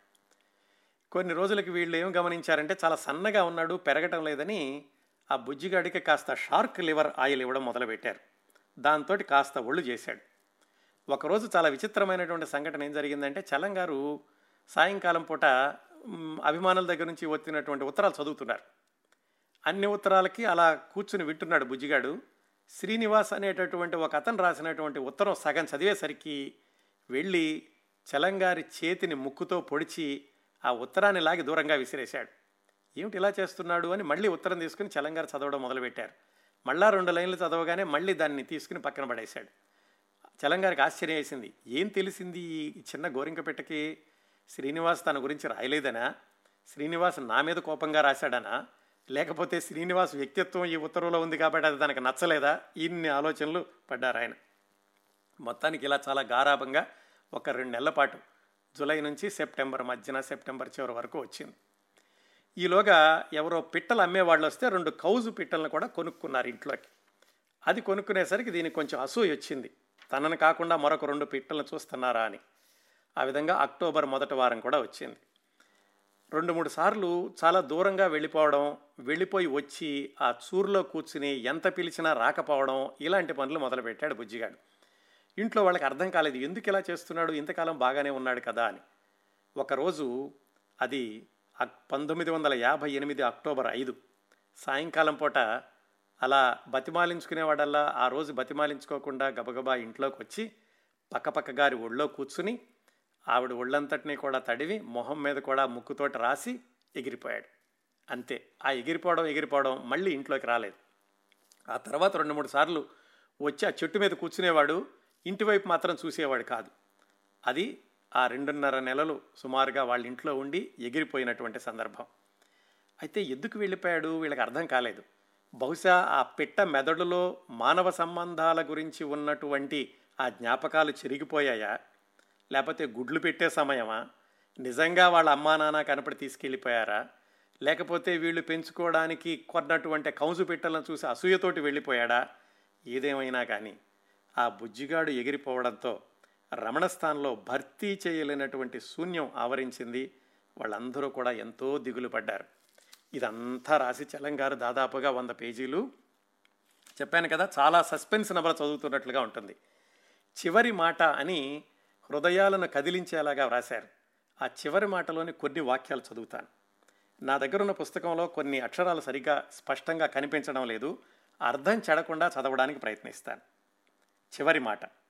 కొన్ని రోజులకి వీళ్ళు ఏం గమనించారంటే చాలా సన్నగా ఉన్నాడు పెరగటం లేదని ఆ బుజ్జిగాడికి కాస్త షార్క్ లివర్ ఆయిల్ ఇవ్వడం మొదలుపెట్టారు. దాంతో కాస్త ఒళ్ళు చేశాడు. ఒకరోజు చాలా విచిత్రమైనటువంటి సంఘటన ఏం జరిగిందంటే చలం గారు సాయంకాలం పూట అభిమానుల దగ్గర నుంచి వచ్చినటువంటి ఉత్తరాలు చదువుతున్నారు. అన్ని ఉత్తరాలకి అలా కూర్చుని వింటున్నాడు బుజ్జిగాడు. శ్రీనివాస్ అనేటటువంటి ఒక అతను రాసినటువంటి ఉత్తరం సగం చదివేసరికి వెళ్ళి చలంగారి చేతిని ముక్కుతో పొడిచి ఆ ఉత్తరాన్ని లాగి దూరంగా విసిరేశాడు. ఏమిటి ఇలా చేస్తున్నాడు అని మళ్ళీ ఉత్తరం తీసుకుని చలంగారు చదవడం మొదలుపెట్టారు. మళ్ళా రెండు లైన్లు చదవగానే మళ్ళీ దాన్ని తీసుకుని పక్కన పడేశాడు. చలంగారికి ఆశ్చర్యం వేసింది. ఏం తెలిసింది ఈ చిన్న గోరింక పెట్టకి శ్రీనివాస్ తన గురించి రాయలేదనా? శ్రీనివాస్ నా మీద కోపంగా రాశాడనా? లేకపోతే శ్రీనివాస్ వ్యక్తిత్వం ఈ ఉత్తర్వులో ఉంది కాబట్టి అది తనకు నచ్చలేదా? ఇన్ని ఆలోచనలు పడ్డారు ఆయన. మొత్తానికి ఇలా చాలా గారాభంగా ఒక రెండు నెలల పాటు జూలై నుంచి సెప్టెంబర్ మధ్యన సెప్టెంబర్ చివరి వరకు వచ్చింది. ఈలోగా ఎవరో పిట్టలు అమ్మేవాళ్ళు వస్తే రెండు కౌజు పిట్టలను కూడా కొనుక్కున్నారు ఇంట్లోకి. అది కొనుక్కునేసరికి దీనికి కొంచెం అసూయ వచ్చింది. తనను కాకుండా మరొక రెండు పిట్టలను చూస్తున్నారా అని. ఆ విధంగా అక్టోబర్ మొదటి వారం కూడా వచ్చింది. రెండు మూడు సార్లు చాలా దూరంగా వెళ్ళిపోవడం వెళ్ళిపోయి వచ్చి ఆ చూరులో కూర్చుని ఎంత పిలిచినా రాకపోవడం ఇలాంటి పనులు మొదలుపెట్టాడు బుజ్జిగాడు. ఇంట్లో వాళ్ళకి అర్థం కాలేదు ఎందుకు ఇలా చేస్తున్నాడు ఇంతకాలం బాగానే ఉన్నాడు కదా అని. ఒకరోజు అది పంతొమ్మిది వందల యాభై ఎనిమిది అక్టోబర్ ఐదు. సాయంకాలం పూట అలా బతిమాలించుకునేవాడల్లా ఆ రోజు బతిమాలించుకోకుండా గబగబా ఇంట్లోకి వచ్చి పక్కపక్క గారి ఒళ్ళో కూర్చుని ఆవిడ ఒళ్ళంతటినీ కూడా తడివి మొహం మీద కూడా ముక్కుతోటి రాసి ఎగిరిపోయాడు. అంతే. ఆ ఎగిరిపోవడం ఎగిరిపోవడం మళ్ళీ ఇంట్లోకి రాలేదు. ఆ తర్వాత రెండు మూడు సార్లు వచ్చి ఆ చెట్టు మీద కూర్చునేవాడు ఇంటివైపు మాత్రం చూసేవాడు కాదు. అది ఆ రెండున్నర నెలలు సుమారుగా వాళ్ళ ఇంట్లో ఉండి ఎగిరిపోయినటువంటి సందర్భం. అయితే ఎందుకు వెళ్ళిపోయాడు? వీళ్ళకి అర్థం కాలేదు. బహుశా ఆ పిట్ట మెదడులో మానవ సంబంధాల గురించి ఉన్నటువంటి ఆ జ్ఞాపకాలు చెరిగిపోయాయా? లేకపోతే గుడ్లు పెట్టే సమయమా? నిజంగా వాళ్ళ అమ్మా నాన్న కనపడి తీసుకెళ్ళిపోయారా? లేకపోతే వీళ్ళు పెంచుకోవడానికి కొన్నటువంటి కౌజు పిట్టలను చూసి అసూయతోటి వెళ్ళిపోయాడా? ఏదేమైనా కానీ ఆ బుజ్జిగాడు ఎగిరిపోవడంతో రమణస్థాన్లో భర్తీ చేయలేనటువంటి శూన్యం ఆవరించింది. వాళ్ళందరూ కూడా ఎంతో దిగులు పడ్డారు. ఇదంతా రాసి చలంగారు దాదాపుగా వంద పేజీలు. చెప్పాను కదా చాలా సస్పెన్స్ నవల చదువుతున్నట్లుగా ఉంటుంది. చివరి మాట అని హృదయాలను కదిలించేలాగా వ్రాశారు. ఆ చివరి మాటలోని కొన్ని వాక్యాలు చదువుతాను. నా దగ్గర ఉన్న పుస్తకంలో కొన్ని అక్షరాలు సరిగ్గా స్పష్టంగా కనిపించడం లేదు. అర్థం చెడకుండా చదవడానికి ప్రయత్నిస్తాను. చివరి మాట.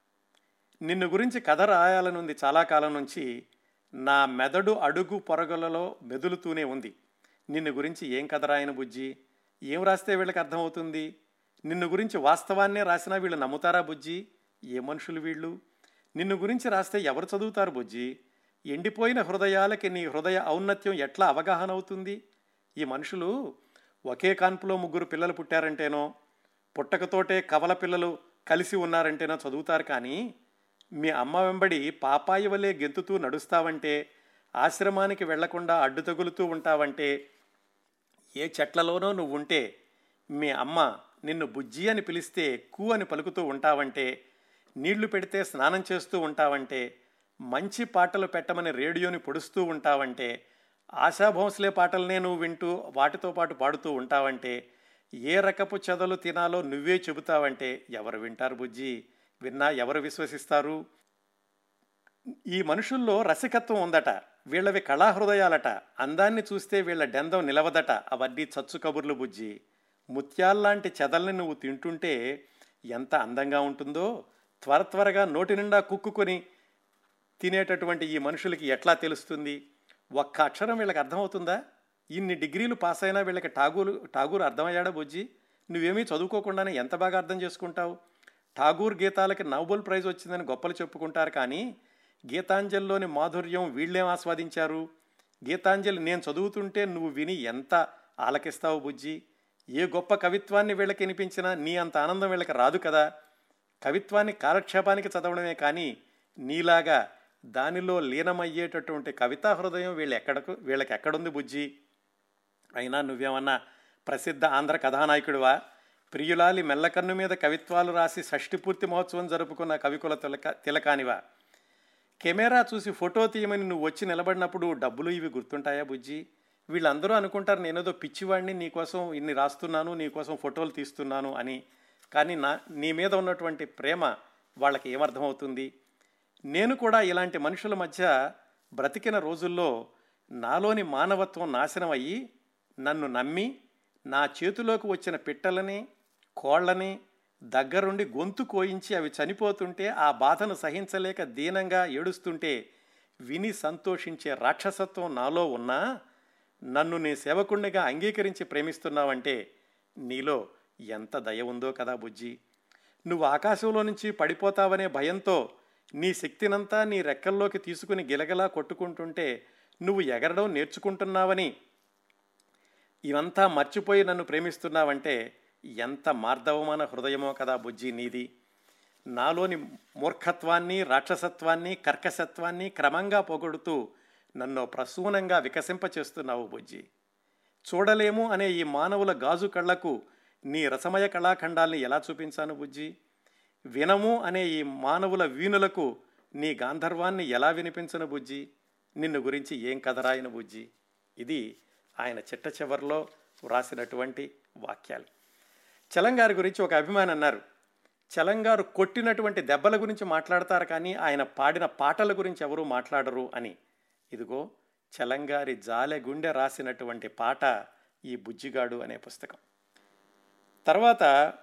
నిన్ను గురించి కథ రాయాలనుంది చాలా కాలం నుంచి. నా మెదడు అడుగు పొరగలలో మెదులుతూనే ఉంది. నిన్ను గురించి ఏం కథ రాయను బుజ్జి? ఏం రాస్తే వీళ్ళకి అర్థమవుతుంది? నిన్ను గురించి వాస్తవాన్నే రాసినా వీళ్ళు నమ్ముతారా బుజ్జి? ఏ మనుషులు వీళ్ళు? నిన్ను గురించి రాస్తే ఎవరు చదువుతారు బుజ్జి? ఎండిపోయిన హృదయాలకి నీ హృదయ ఔన్నత్యం ఎట్లా అవగాహన అవుతుంది ఈ మనుషులు ఒకే కాన్పులో ముగ్గురు పిల్లలు పుట్టారంటేనో పుట్టకతోటే కవల పిల్లలు కలిసి ఉన్నారంటేనో చదువుతారు కానీ మీ అమ్మ వెంబడి పాపాయి వలె గెంతుతూ నడుస్తావంటే ఆశ్రమానికి వెళ్ళకుండా అడ్డు తగులుతూ ఉంటావంటే ఏ చెట్లలోనో నువ్వు ఉంటే మీ అమ్మ నిన్ను బుజ్జి అని పిలిస్తే కూ అని పలుకుతూ ఉంటావంటే నీళ్ళు పెడితే స్నానం చేస్తూ ఉంటావంటే మంచి పాటలు పెట్టమని రేడియోని పొడుస్తూ ఉంటావంటే ఆశా భోంస్లే పాటలనే నువ్వు వింటూ వాటితో పాటు పాడుతూ ఉంటావంటే ఏ రకపు చెదలు తినాలో నువ్వే చెబుతావంటే ఎవరు వింటారు బుజ్జి? విన్నా ఎవరు విశ్వసిస్తారు? ఈ మనుషుల్లో రసికత్వం ఉందట వీళ్ళవి కళాహృదయాలట అందాన్ని చూస్తే వీళ్ళ డెందం నిలవదట అవన్నీ చచ్చు కబుర్లు బుజ్జి. ముత్యాల్లాంటి చెదల్ని నువ్వు తింటుంటే ఎంత అందంగా ఉంటుందో త్వర త్వరగా నోటి నిండా కుక్కుకొని తినేటటువంటి ఈ మనుషులకి ఎట్లా తెలుస్తుంది? ఒక్క అక్షరం వీళ్ళకి అర్థమవుతుందా? ఇన్ని డిగ్రీలు పాస్ అయినా వీళ్ళకి ఠాగూరు ఠాగూర్ అర్థమయ్యాడా బుజ్జి? నువ్వేమీ చదువుకోకుండానే ఎంత బాగా అర్థం చేసుకుంటావు? ఠాగూర్ గీతాలకి నోబెల్ ప్రైజ్ వచ్చిందని గొప్పలు చెప్పుకుంటారు కానీ గీతాంజలిలోని మాధుర్యం వీళ్ళేం ఆస్వాదించారు? గీతాంజలి నేను చదువుతుంటే నువ్వు విని ఎంత ఆలకిస్తావు బుజ్జి? ఏ గొప్ప కవిత్వాన్ని వీళ్ళకి వినిపించినా నీ అంత ఆనందం వీళ్ళకి రాదు కదా. కవిత్వాన్ని కాలక్షేపానికి చదవడమే కానీ నీలాగా దానిలో లీనమయ్యేటటువంటి కవితా హృదయం వీళ్ళు ఎక్కడకు వీళ్ళకి ఎక్కడుంది బుజ్జి? అయినా నువ్వేమన్నా ప్రసిద్ధ ఆంధ్ర కథానాయకుడివా? ప్రియులాలి మెల్లకన్ను మీద కవిత్వాలు రాసి షష్టిపూర్తి మహోత్సవం జరుపుకున్న కవికుల తిలక తిలకానివా. కెమెరా చూసి ఫోటో తీయమని నువ్వు వచ్చి నిలబడినప్పుడు డబ్బులు ఇవి గుర్తుంటాయా బుజ్జి? వీళ్ళందరూ అనుకుంటారు నేనేదో పిచ్చివాడిని నీకోసం ఇన్ని రాస్తున్నాను నీకోసం ఫోటోలు తీస్తున్నాను అని. కానీ నా నీ మీద ఉన్నటువంటి ప్రేమ వాళ్ళకి ఏమర్థమవుతుంది? నేను కూడా ఇలాంటి మనుషుల మధ్య బ్రతికిన రోజుల్లో నాలోని మానవత్వం నాశనం అయ్యి నన్ను నమ్మి నా చేతిలోకి వచ్చిన పిట్టలని కోళ్ళని దగ్గరుండి గొంతు కోయించి అవి చనిపోతుంటే ఆ బాధను సహించలేక దీనంగా ఏడుస్తుంటే విని సంతోషించే రాక్షసత్వం నాలో ఉన్నా నన్ను నీ సేవకుణ్ణిగా అంగీకరించి ప్రేమిస్తున్నావంటే నీలో ఎంత దయ ఉందో కదా బుజ్జి. నువ్వు ఆకాశంలో నుంచి పడిపోతావనే భయంతో నీ శక్తినంతా నీ రెక్కల్లోకి తీసుకుని గిలగలా కొట్టుకుంటుంటే నువ్వు ఎగరడం నేర్చుకుంటున్నావని. ఇవంతా మర్చిపోయి నన్ను ప్రేమిస్తున్నావంటే ఎంత మార్దవమైన హృదయమో కదా బుజ్జి నీది. నాలోని మూర్ఖత్వాన్ని రాక్షసత్వాన్ని కర్కశత్వాన్ని క్రమంగా పొగడుతూ నన్ను ప్రసూనంగా వికసింపచేస్తున్నావు బుజ్జి. చూడలేము అనే ఈ మానవుల గాజు కళ్ళకు నీ రసమయ కళాఖండాల్ని ఎలా చూపించాను బుజ్జి? వినము అనే ఈ మానవుల వీణులకు నీ గాంధర్వాన్ని ఎలా వినిపించను బుజ్జి? నిన్ను గురించి ఏం కథరాయను బుజ్జి? ఇది ఆయన చిట్ట చివరిలో వ్రాసినటువంటి వాక్యాలు. చలంగారు గురించి ఒక అభిమాని అన్నారు. చలంగారు కొట్టినటువంటి దెబ్బల గురించి మాట్లాడతారు కానీ ఆయన పాడిన పాటల గురించి ఎవరూ మాట్లాడరు అని. ఇదిగో చలంగారి జాలె గుండె రాసినటువంటి పాట ఈ బుజ్జిగాడు అనే పుస్తకం. తర్వాత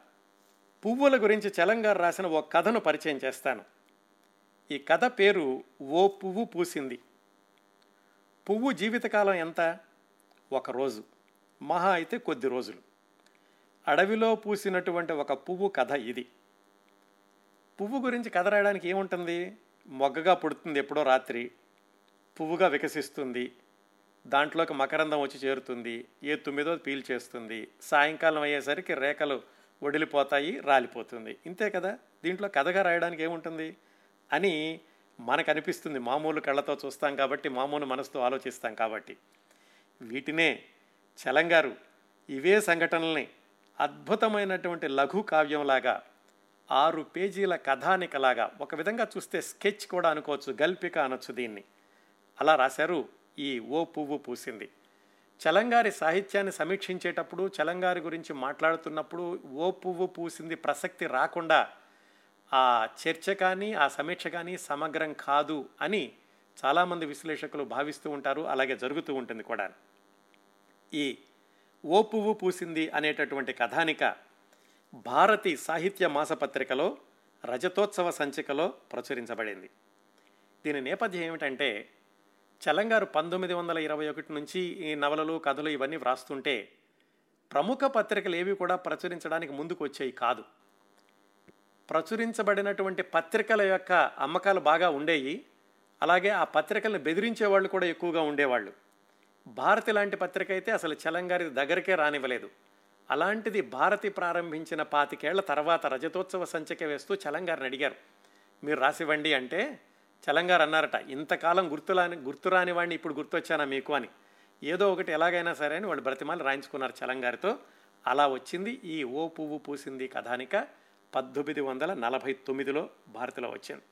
పువ్వుల గురించి చలంగారు రాసిన ఓ కథను పరిచయం చేస్తాను. ఈ కథ పేరు ఓ పువ్వు పూసింది. పువ్వు జీవితకాలం ఎంత? ఒక రోజు. మహా అయితే కొద్ది రోజులు. అడవిలో పూసినటువంటి ఒక పువ్వు కథ ఇది. పువ్వు గురించి కథ రాయడానికి ఏముంటుంది? మొగ్గగా పుడుతుంది ఎప్పుడో రాత్రి. పువ్వుగా వికసిస్తుంది. దాంట్లోకి మకరందం వచ్చి చేరుతుంది. ఏ తుమ్మిదో పీల్చేస్తుంది. సాయంకాలం అయ్యేసరికి రేఖలు వడిలిపోతాయి రాలిపోతుంది. ఇంతే కదా? దీంట్లో కథగా రాయడానికి ఏముంటుంది? అని మనకు అనిపిస్తుంది మామూలు కళ్ళతో చూస్తాం కాబట్టి మామూలు మనసుతో ఆలోచిస్తాం కాబట్టి. వీటినే చలంగారు ఇవే సంఘటనల్ని అద్భుతమైనటువంటి లఘు కావ్యంలాగా ఆరు పేజీల కథానికలాగా ఒక విధంగా చూస్తే స్కెచ్ కూడా అనుకోవచ్చు గల్పిక అనొచ్చు దీన్ని. అలా రాశారు ఈ ఓ పువ్వు పూసింది. చలంగారి సాహిత్యాన్ని సమీక్షించేటప్పుడు చలంగారి గురించి మాట్లాడుతున్నప్పుడు ఓ పువ్వు పూసింది ప్రసక్తి రాకుండా ఆ చర్చ కానీ ఆ సమీక్ష కానీ సమగ్రం కాదు అని చాలామంది విశ్లేషకులు భావిస్తూ ఉంటారు అలాగే జరుగుతూ ఉంటుంది కూడా ఈ ఓ పువ్వు పూసింది అనేటటువంటి కథానిక భారతి సాహిత్య మాసపత్రికలో రజతోత్సవ సంచికలో ప్రచురించబడింది. దీని నేపథ్యం ఏమిటంటే చలంగారు పంతొమ్మిది వందల ఇరవై ఒకటి నుంచి ఈ నవలలు కథలు ఇవన్నీ వ్రాస్తుంటే ప్రముఖ పత్రికలు ఏవి కూడా ప్రచురించడానికి ముందుకు వచ్చాయి కాదు. ప్రచురించబడినటువంటి పత్రికల యొక్క అమ్మకాలు బాగా ఉండేవి అలాగే ఆ పత్రికలను బెదిరించే వాళ్ళు కూడా ఎక్కువగా ఉండేవాళ్ళు. భారతి లాంటి పత్రిక అయితే అసలు చలంగారి దగ్గరికే రానివ్వలేదు. అలాంటిది భారతి ప్రారంభించిన పాతికేళ్ళ తర్వాత రజతోత్సవ సంచిక వేస్తూ చలంగారిని అడిగారు. మీరు రాసివ్వండి అంటే చలంగారు అన్నారట ఇంతకాలం గుర్తులాని గుర్తురాని వాడిని ఇప్పుడు గుర్తొచ్చానా మీకు? అని. ఏదో ఒకటి ఎలాగైనా సరే అని వాళ్ళు బ్రతిమాలు రాయించుకున్నారు చలంగారితో. అలా వచ్చింది ఈ ఓ పువ్వు పూసింది కథానిక పద్దెనిమిది వందల నలభై తొమ్మిదిలో భారతిలో వచ్చింది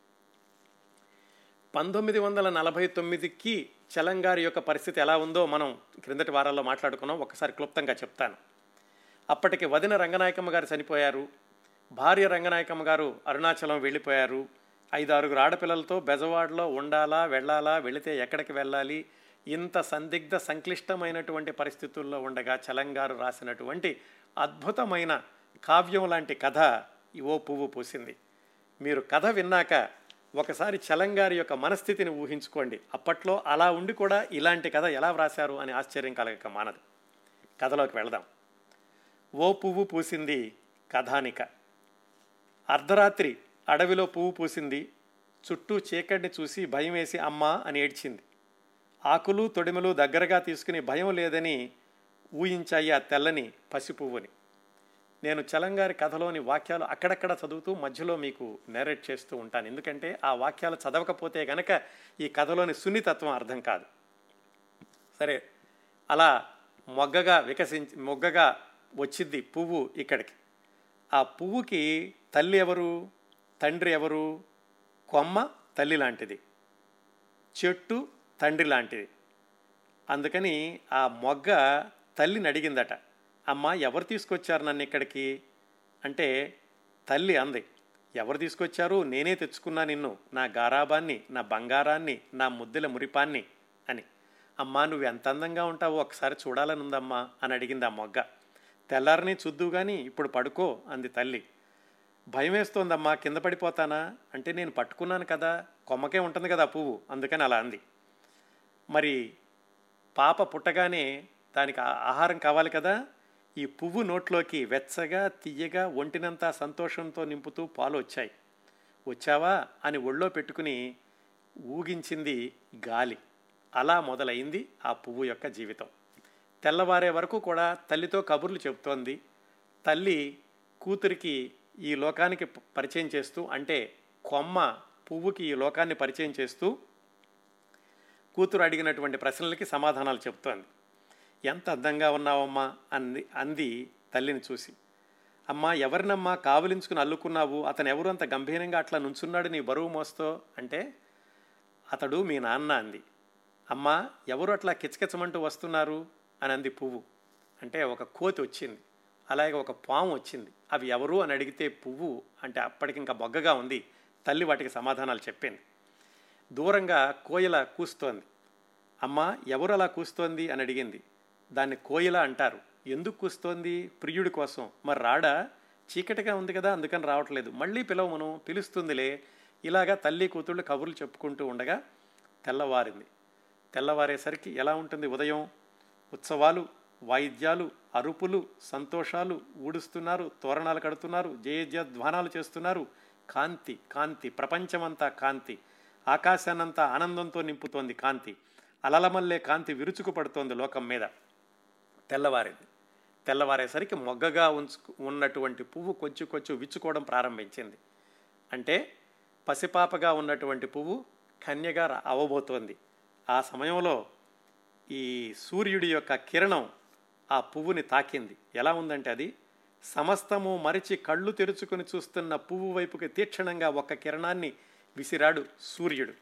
పంతొమ్మిది వందల నలభై తొమ్మిదికి చలంగారి యొక్క పరిస్థితి ఎలా ఉందో మనం క్రిందటి వారాల్లో మాట్లాడుకున్నాం. ఒకసారి క్లుప్తంగా చెప్తాను. అప్పటికి వదిన రంగనాయకమ్మ గారు చనిపోయారు. భార్య రంగనాయకమ్మ గారు అరుణాచలం వెళ్ళిపోయారు. ఐదు ఆరుగురు ఆడపిల్లలతో బెజవాడలో ఉండాలా వెళ్ళాలా వెళితే ఎక్కడికి వెళ్ళాలి? ఇంత సందిగ్ధ సంక్లిష్టమైనటువంటి పరిస్థితుల్లో ఉండగా చలంగారు రాసినటువంటి అద్భుతమైన కావ్యం లాంటి కథ ఓ పువ్వు పూసింది. మీరు కథ విన్నాక ఒకసారి చలంగారి యొక్క మనస్థితిని ఊహించుకోండి. అప్పట్లో అలా ఉండి కూడా ఇలాంటి కథ ఎలా వ్రాశారు అని ఆశ్చర్యం కలగక మానదు. కథలోకి వెళదాం. ఓ పువ్వు పూసింది కథానిక. అర్ధరాత్రి అడవిలో పువ్వు పూసింది. చుట్టూ చీకటిని చూసి భయం వేసి అమ్మా అని ఏడ్చింది. ఆకులు తొడిమలు దగ్గరగా తీసుకుని భయం లేదని ఊహించాయి ఆ తెల్లని పసిపువ్వుని. నేను చలంగారి కథలోని వాక్యాలు అక్కడక్కడ చదువుతూ మధ్యలో మీకు నేరేట్ చేస్తూ ఉంటాను. ఎందుకంటే ఆ వాక్యాలు చదవకపోతే గనక ఈ కథలోని సున్నితత్వం అర్థం కాదు. సరే అలా మొగ్గగా వికసించి మొగ్గగా వచ్చింది పువ్వు ఇక్కడికి. ఆ పువ్వుకి తల్లి ఎవరు తండ్రి ఎవరు? కొమ్మ తల్లి లాంటిది. చెట్టు తండ్రి లాంటిది. అందుకని ఆ మొగ్గ తల్లిని అడిగిందట. అమ్మ ఎవరు తీసుకొచ్చారు నన్ను ఇక్కడికి? అంటే తల్లి అంది. ఎవరు తీసుకొచ్చారు? నేనే తెచ్చుకున్నా నిన్ను. నా గారాబాన్ని నా బంగారాన్ని నా ముద్దెల మురిపాన్ని అని. అమ్మా నువ్వు ఎంత అందంగా ఉంటావో ఒకసారి చూడాలని ఉందమ్మా అని అడిగింది ఆ మొగ్గ. తెల్లారని చూద్దు కానీ ఇప్పుడు పడుకో అంది తల్లి. భయం వేస్తోందమ్మా కింద పడిపోతానా? అంటే నేను పట్టుకున్నాను కదా కొమ్మకే ఉంటుంది కదా పువ్వు అందుకని అలా అంది. మరి పాప పుట్టగానే దానికి ఆహారం కావాలి కదా? ఈ పువ్వు నోట్లోకి వెచ్చగా తీయగా ఒంటినంతా సంతోషంతో నింపుతూ పాలు వచ్చాయి వచ్చావా? అని ఒళ్ళో పెట్టుకుని ఊగించింది గాలి. అలా మొదలైంది ఆ పువ్వు యొక్క జీవితం. తెల్లవారే వరకు కూడా తల్లితో కబుర్లు చెబుతోంది. తల్లి కూతురికి ఈ లోకానికి పరిచయం చేస్తూ అంటే కొమ్మ పువ్వుకి ఈ లోకాన్ని పరిచయం చేస్తూ కూతురు అడిగినటువంటి ప్రశ్నలకి సమాధానాలు చెప్తోంది ఎంత అందంగా ఉన్నావమ్మా అంది అంది తల్లిని చూసి. అమ్మా ఎవరినమ్మా కావలించుకుని అల్లుకున్నావు? అతను ఎవరు? అంత గంభీరంగా అట్లా నుంచున్నాడు నీ బరువు మోస్తో? అంటే అతడు మీ నాన్న అంది. అమ్మా ఎవరు అట్లా కిచకిచమంటూ వస్తున్నారు? అని అంది పువ్వు. అంటే ఒక కోతి వచ్చింది. అలాగే ఒక పాము వచ్చింది. అవి ఎవరు? అని అడిగితే పువ్వు అంటే అప్పటికి ఇంకా బొగ్గగా ఉంది. తల్లి వాటికి సమాధానాలు చెప్పింది. దూరంగా కోయల కూస్తోంది. అమ్మ ఎవరు అలా కూస్తోంది? అని అడిగింది. దాన్ని కోయిల అంటారు. ఎందుకు కూస్తోంది ప్రియుడి కోసం. మరి రాడా? చీకటిగా ఉంది కదా అందుకని రావట్లేదు. మళ్ళీ పిలవమను పిలుస్తుందిలే. ఇలాగా తల్లి కూతుళ్ళు కబుర్లు చెప్పుకుంటూ ఉండగా తెల్లవారింది. తెల్లవారేసరికి ఎలా ఉంటుంది ఉదయం? ఉత్సవాలు వాయిద్యాలు అరుపులు సంతోషాలు ఊడుస్తున్నారు తోరణాలు కడుతున్నారు జయజధ్వానాలు చేస్తున్నారు. కాంతి కాంతి ప్రపంచమంతా కాంతి. ఆకాశాన్నంతా ఆనందంతో నింపుతోంది కాంతి. అలలమల్లే కాంతి విరుచుకు పడుతోంది లోకం మీద. తెల్లవారింది. తెల్లవారేసరికి మొగ్గగా ఉంచు ఉన్నటువంటి పువ్వు కొంచెం కొంచెం విచ్చుకోవడం ప్రారంభించింది. అంటే పసిపాపగా ఉన్నటువంటి పువ్వు కన్యగా రా- అవ్వబోతోంది ఆ సమయంలో ఈ సూర్యుడి యొక్క కిరణం ఆ పువ్వుని తాకింది. ఎలా ఉందంటే అది సమస్తము మరిచి కళ్ళు తెరుచుకుని చూస్తున్న పువ్వు వైపుకి తీక్షణంగా ఒక కిరణాన్ని విసిరాడు సూర్యుడు.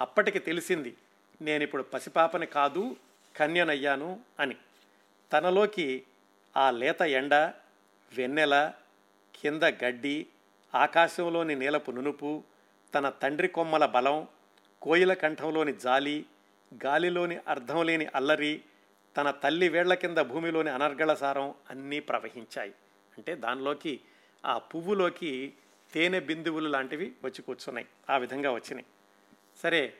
అప్పటికి తెలిసింది నేను ఇప్పుడు పసిపాపని కాదు కన్యనయ్యాను అని. తనలోకి ఆ లేత ఎండ వెన్నెల కింద గడ్డి ఆకాశంలోని నీలపు నునుపు తన తండ్రి కొమ్మల బలం కోయిల కంఠంలోని జాలి గాలిలోని అర్థం లేని అల్లరి తన తల్లి వేళ్ళ కింద భూమిలోని అనర్గళ సారం అన్నీ ప్రవహించాయి. అంటే దానిలోకి ఆ పువ్వులోకి తేనె బిందువులు లాంటివి వచ్చి కూర్చున్నాయి. ఆ విధంగా వచ్చినాయి. సరే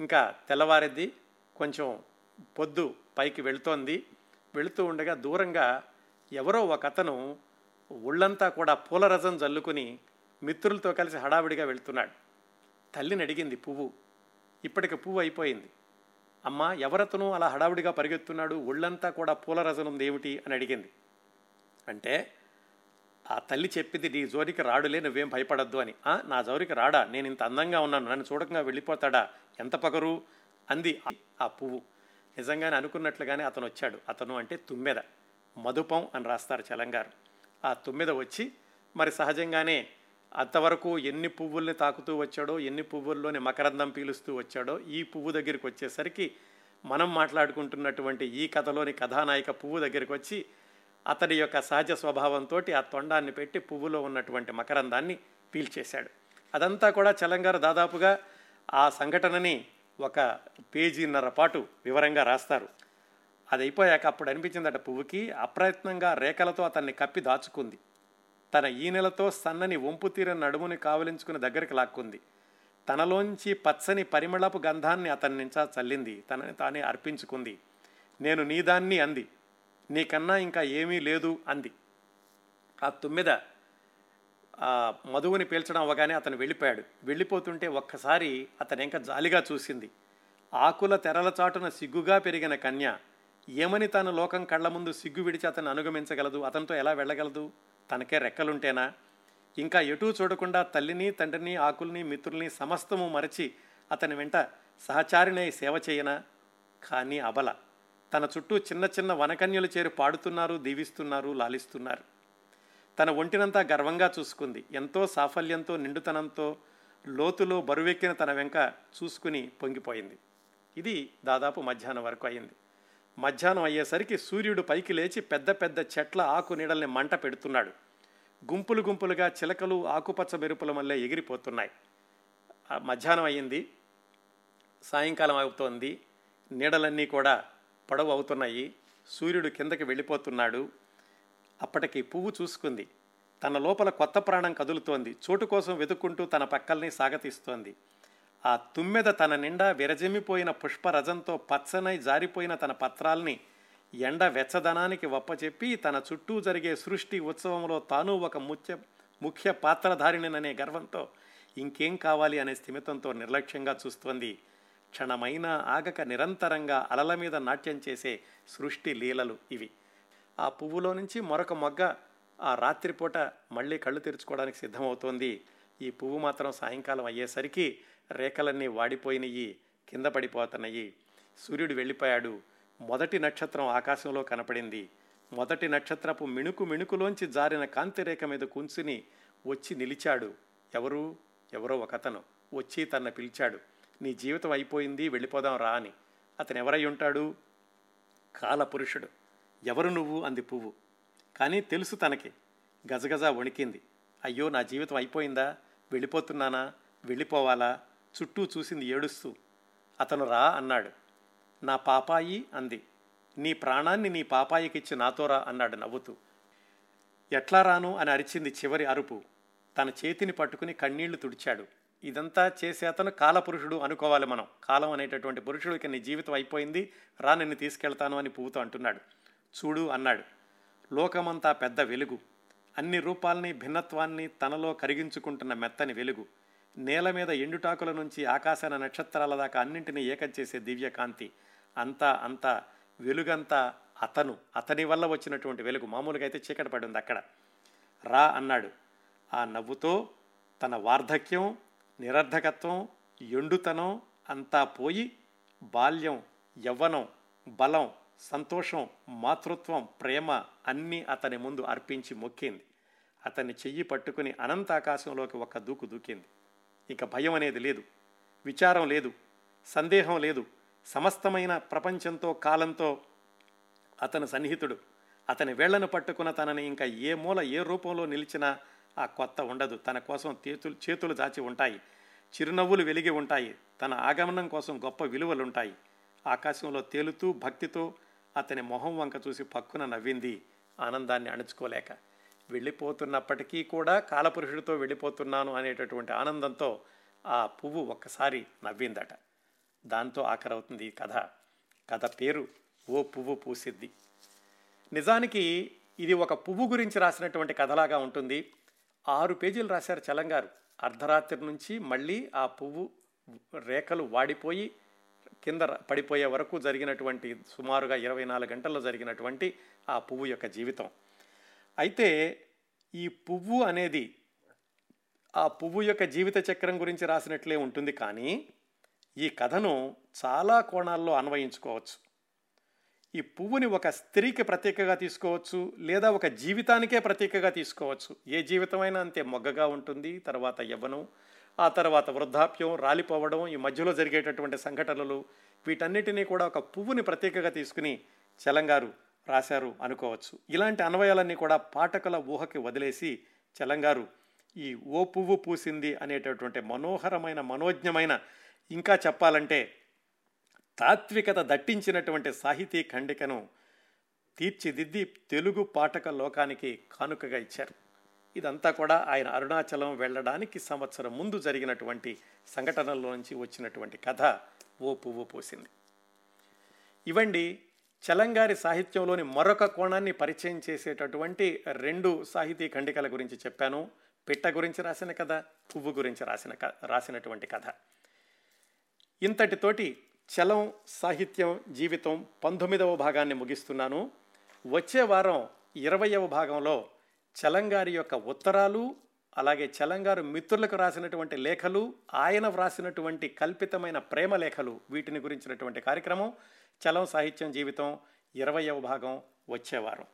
ఇంకా తెల్లవారిద్ది కొంచెం పొద్దు పైకి వెళుతోంది. వెళుతూ ఉండగా దూరంగా ఎవరో ఒక అతను ఒళ్ళంతా కూడా పూలరసం జల్లుకుని మిత్రులతో కలిసి హడావిడిగా వెళ్తున్నాడు. తల్లిని అడిగింది పువ్వు ఇప్పటికి పువ్వు అయిపోయింది. అమ్మా ఎవరతను అలా హడావిడిగా పరిగెత్తున్నాడు? ఒళ్ళంతా కూడా పూలరసం ఉంది ఏమిటి? అని అడిగింది. అంటే ఆ తల్లి చెప్పింది నీ జోరికి రాడులే నువ్వేం భయపడద్దు అని. నా జోరికి రాడా? నేను ఇంత అందంగా ఉన్నాను నన్ను చూడకుండా వెళ్ళిపోతాడా? ఎంత పగరు? అంది ఆ పువ్వు. నిజంగానే అనుకున్నట్లుగానే అతను వచ్చాడు అతను అంటే తుమ్మెద. మధుపం అని రాస్తారు చలంగారు. ఆ తుమ్మెద వచ్చి మరి సహజంగానే అంతవరకు ఎన్ని పువ్వుల్ని తాకుతూ వచ్చాడో ఎన్ని పువ్వుల్లోని మకరందం పీలుస్తూ వచ్చాడో ఈ పువ్వు దగ్గరికి వచ్చేసరికి మనం మాట్లాడుకుంటున్నటువంటి ఈ కథలోని కథానాయిక పువ్వు దగ్గరికి వచ్చి అతడి యొక్క సహజ స్వభావంతో ఆ తొండాన్ని పెట్టి పువ్వులో ఉన్నటువంటి మకరందాన్ని పీల్చేశాడు. అదంతా కూడా చలంగారు దాదాపుగా ఆ సంఘటనని ఒక పేజీన్నర పాటు వివరంగా రాస్తారు. అది అయిపోయాక అప్పుడు అనిపించిందట పువ్వుకి అప్రయత్నంగా రేఖలతో అతన్ని కప్పి దాచుకుంది. తన ఈనెలతో సన్నని వంపు తీరిన నడుముని కావలించుకుని దగ్గరికి లాక్కుంది. తనలోంచి పచ్చని పరిమళపు గంధాన్ని అతని నుంచా చల్లింది. తనని తానే అర్పించుకుంది. నేను నీదాన్ని అంది. నీకన్నా ఇంకా ఏమీ లేదు అంది. ఆ తుమ్మెద మధువుని పీల్చడం అవ్వగానే అతను వెళ్ళిపోయాడు. వెళ్ళిపోతుంటే ఒక్కసారి అతను ఇంకా జాలిగా చూసింది. ఆకుల తెరల చాటున సిగ్గుగా పెరిగిన కన్య ఏమని తాను లోకం కళ్ళ ముందు సిగ్గు విడిచి అతను అనుగమించగలదు? అతనితో ఎలా వెళ్ళగలదు? తనకే రెక్కలుంటేనా? ఇంకా ఎటూ చూడకుండా తల్లిని తండ్రిని ఆకుల్ని మిత్రుల్ని సమస్తము మరచి అతని వెంట సహచారినై సేవ చేయనా? కానీ అబల తన చుట్టూ చిన్న చిన్న వనకన్యలు చేరి పాడుతున్నారు దీవిస్తున్నారు లాలిస్తున్నారు. తన ఒంటినంతా గర్వంగా చూసుకుంది. ఎంతో సాఫల్యంతో నిండుతనంతో లోతులో బరువెక్కిన తన వెంక చూసుకుని పొంగిపోయింది. ఇది దాదాపు మధ్యాహ్నం వరకు అయింది. మధ్యాహ్నం అయ్యేసరికి సూర్యుడు పైకి లేచి పెద్ద పెద్ద చెట్ల ఆకు నీడల్ని మంట పెడుతున్నాడు. గుంపులు గుంపులుగా చిలకలు ఆకుపచ్చ మెరుపుల మల్లె ఎగిరిపోతున్నాయి. మధ్యాహ్నం అయ్యింది. సాయంకాలం అవుతోంది. నీడలన్నీ కూడా పొడవు అవుతున్నాయి. సూర్యుడు కిందకి వెళ్ళిపోతున్నాడు. అప్పటికి పువ్వు చూసుకుంది. తన లోపల కొత్త ప్రాణం కదులుతోంది. చోటు కోసం వెతుక్కుంటూ తన పక్కల్ని సాగతీస్తోంది. ఆ తుమ్మెద తన నిండా విరజమిపోయిన పుష్పరజంతో పచ్చనై జారిపోయిన తన పత్రాల్ని ఎండ వెచ్చదనానికి వప్పచెప్పి తన చుట్టూ జరిగే సృష్టి ఉత్సవంలో తాను ఒక ముఖ్య ముఖ్య పాత్రధారిణిననే గర్వంతో ఇంకేం కావాలి అనే స్థిమితంతో నిర్లక్ష్యంగా చూస్తోంది. క్షణమైన ఆగక నిరంతరంగా అలల మీద నాట్యం చేసే సృష్టి లీలలు ఇవి. ఆ పువ్వులో నుంచి మరొక మొగ్గ ఆ రాత్రిపూట మళ్ళీ కళ్ళు తెరుచుకోవడానికి సిద్ధమవుతోంది. ఈ పువ్వు మాత్రం సాయంకాలం అయ్యేసరికి రేఖలన్నీ వాడిపోయినయి కింద పడిపోతున్నాయి. సూర్యుడు వెళ్ళిపోయాడు. మొదటి నక్షత్రం ఆకాశంలో కనపడింది. మొదటి నక్షత్రపు మిణుకు మిణుకులోంచి జారిన కాంతి రేఖ మీద కూర్చుని వచ్చి నిలిచాడు. ఎవరు? ఎవరో ఒకతను. వచ్చి తన పిలిచాడు. నీ జీవితం అయిపోయింది వెళ్ళిపోదాం రా అని. అతను ఎవరై ఉంటాడు? కాలపురుషుడు. ఎవరు నువ్వు అంది పువ్వు. కానీ తెలుసు తనకి. గజగజ వణికింది. అయ్యో నా జీవితం అయిపోయిందా? వెళ్ళిపోతున్నానా? వెళ్ళిపోవాలా? చుట్టూ చూసింది ఏడుస్తూ. అతను రా అన్నాడు. నా పాపాయి అంది. నీ ప్రాణాన్ని నీ పాపాయికిచ్చి నాతో రా అన్నాడు నవ్వుతూ. ఎట్లా రాను అని అరిచింది చివరి అరుపు. తన చేతిని పట్టుకుని కన్నీళ్ళు తుడిచాడు. ఇదంతా చేసే అతను కాలపురుషుడు అనుకోవాలి మనం. కాలం అనేటటువంటి పురుషుడికి నీ జీవితం అయిపోయింది. రా నిన్ను తీసుకెళ్తాను అని పువ్వుతో అంటున్నాడు. చూడు అన్నాడు. లోకమంతా పెద్ద వెలుగు. అన్ని రూపాల్ని భిన్నత్వాన్ని తనలో కరిగించుకుంటున్న మెత్తని వెలుగు. నేల మీద ఎండుటాకుల నుంచి ఆకాశాన నక్షత్రాల దాకా అన్నింటినీ ఏకం చేసే దివ్యకాంతి. అంతా అంతా వెలుగంతా అతను అతని వల్ల వచ్చినటువంటి వెలుగు. మామూలుగా అయితే చీకటి పడింది అక్కడ. రా అన్నాడు. ఆ నవ్వుతో తన వార్ధక్యం నిరర్ధకత్వం ఎండుతనం అంతా పోయి బాల్యం యవ్వనం బలం సంతోషం మాతృత్వం ప్రేమ అన్నీ అతని ముందు అర్పించి మొక్కింది. అతన్ని చెయ్యి పట్టుకుని అనంత ఆకాశంలోకి ఒక్క దూకు దూకింది. ఇక భయం అనేది లేదు విచారం లేదు సందేహం లేదు. సమస్తమైన ప్రపంచంతో కాలంతో అతను సన్నిహితుడు. అతని వేళ్ళను పట్టుకున్న తనని ఇంకా ఏ మూల ఏ రూపంలో నిలిచినా ఆ కొత్త ఉండదు. తన కోసం చేతులు చేతులు దాచి ఉంటాయి. చిరునవ్వులు వెలిగి ఉంటాయి. తన ఆగమనం కోసం గొప్ప విలువలుంటాయి. ఆకాశంలో తేలుతూ భక్తితో అతని మొహం వంక చూసి పక్కున నవ్వింది. ఆనందాన్ని అణుచుకోలేక. వెళ్ళిపోతున్నప్పటికీ కూడా కాలపురుషుడితో వెళ్ళిపోతున్నాను అనేటటువంటి ఆనందంతో ఆ పువ్వు ఒక్కసారి నవ్విందట. దాంతో ఆఖరవుతుంది ఈ కథ. కథ పేరు ఓ పువ్వు పూసిద్ది. నిజానికి ఇది ఒక పువ్వు గురించి రాసినటువంటి కథలాగా ఉంటుంది. ఆరు పేజీలు రాశారు చలంగారు. అర్ధరాత్రి నుంచి మళ్ళీ ఆ పువ్వు రేఖలు వాడిపోయి కింద పడిపోయే వరకు జరిగినటువంటి సుమారుగా ఇరవై నాలుగు గంటల్లో జరిగినటువంటి ఆ పువ్వు యొక్క జీవితం. అయితే ఈ పువ్వు అనేది ఆ పువ్వు యొక్క జీవిత చక్రం గురించి రాసినట్లే ఉంటుంది కానీ ఈ కథను చాలా కోణాల్లో అన్వయించుకోవచ్చు. ఈ పువ్వుని ఒక స్త్రీకి ప్రత్యేకగా తీసుకోవచ్చు లేదా ఒక జీవితానికే ప్రతీకగా తీసుకోవచ్చు. ఏ జీవితమైనా అంతే మొగ్గగా ఉంటుంది తర్వాత యవ్వనం ఆ తర్వాత వృద్ధాప్యం రాలిపోవడం ఈ మధ్యలో జరిగేటటువంటి సంఘటనలు వీటన్నిటినీ కూడా ఒక పువ్వుని ప్రత్యేకగా తీసుకుని చలంగారు రాశారు అనుకోవచ్చు. ఇలాంటి అన్వయాలన్నీ కూడా పాఠకుల ఊహకి వదిలేసి చలంగారు ఈ ఓ పువ్వు పూసింది అనేటటువంటి మనోహరమైన మనోజ్ఞమైన ఇంకా చెప్పాలంటే తాత్వికత దట్టించినటువంటి సాహితీ ఖండికను తీర్చిదిద్ది తెలుగు పాఠక లోకానికి కానుకగా ఇచ్చారు. ఇదంతా కూడా ఆయన అరుణాచలం వెళ్ళడానికి సంవత్సరం ముందు జరిగినటువంటి సంఘటనల్లోంచి వచ్చినటువంటి కథ ఓ పువ్వు పోసింది. ఇవండి చలంగారి సాహిత్యంలోని మరొక కోణాన్ని పరిచయం చేసేటటువంటి రెండు సాహితీ ఖండికల గురించి చెప్పాను. పిట్ట గురించి రాసిన కథ పువ్వు గురించి రాసిన రాసినటువంటి కథ. ఇంతటితోటి చలం సాహిత్యం జీవితం పంతొమ్మిదవ భాగాన్ని ముగిస్తున్నాను. వచ్చే వారం ఇరవయవ భాగంలో చలంగారి యొక్క ఉత్తరాలు అలాగే చలంగారు మిత్రులకు రాసినటువంటి లేఖలు ఆయన వ్రాసినటువంటి కల్పితమైన ప్రేమ లేఖలు వీటిని గురించినటువంటి కార్యక్రమం చలం సాహిత్యం జీవితం ఇరవయవ భాగం వచ్చేవారం.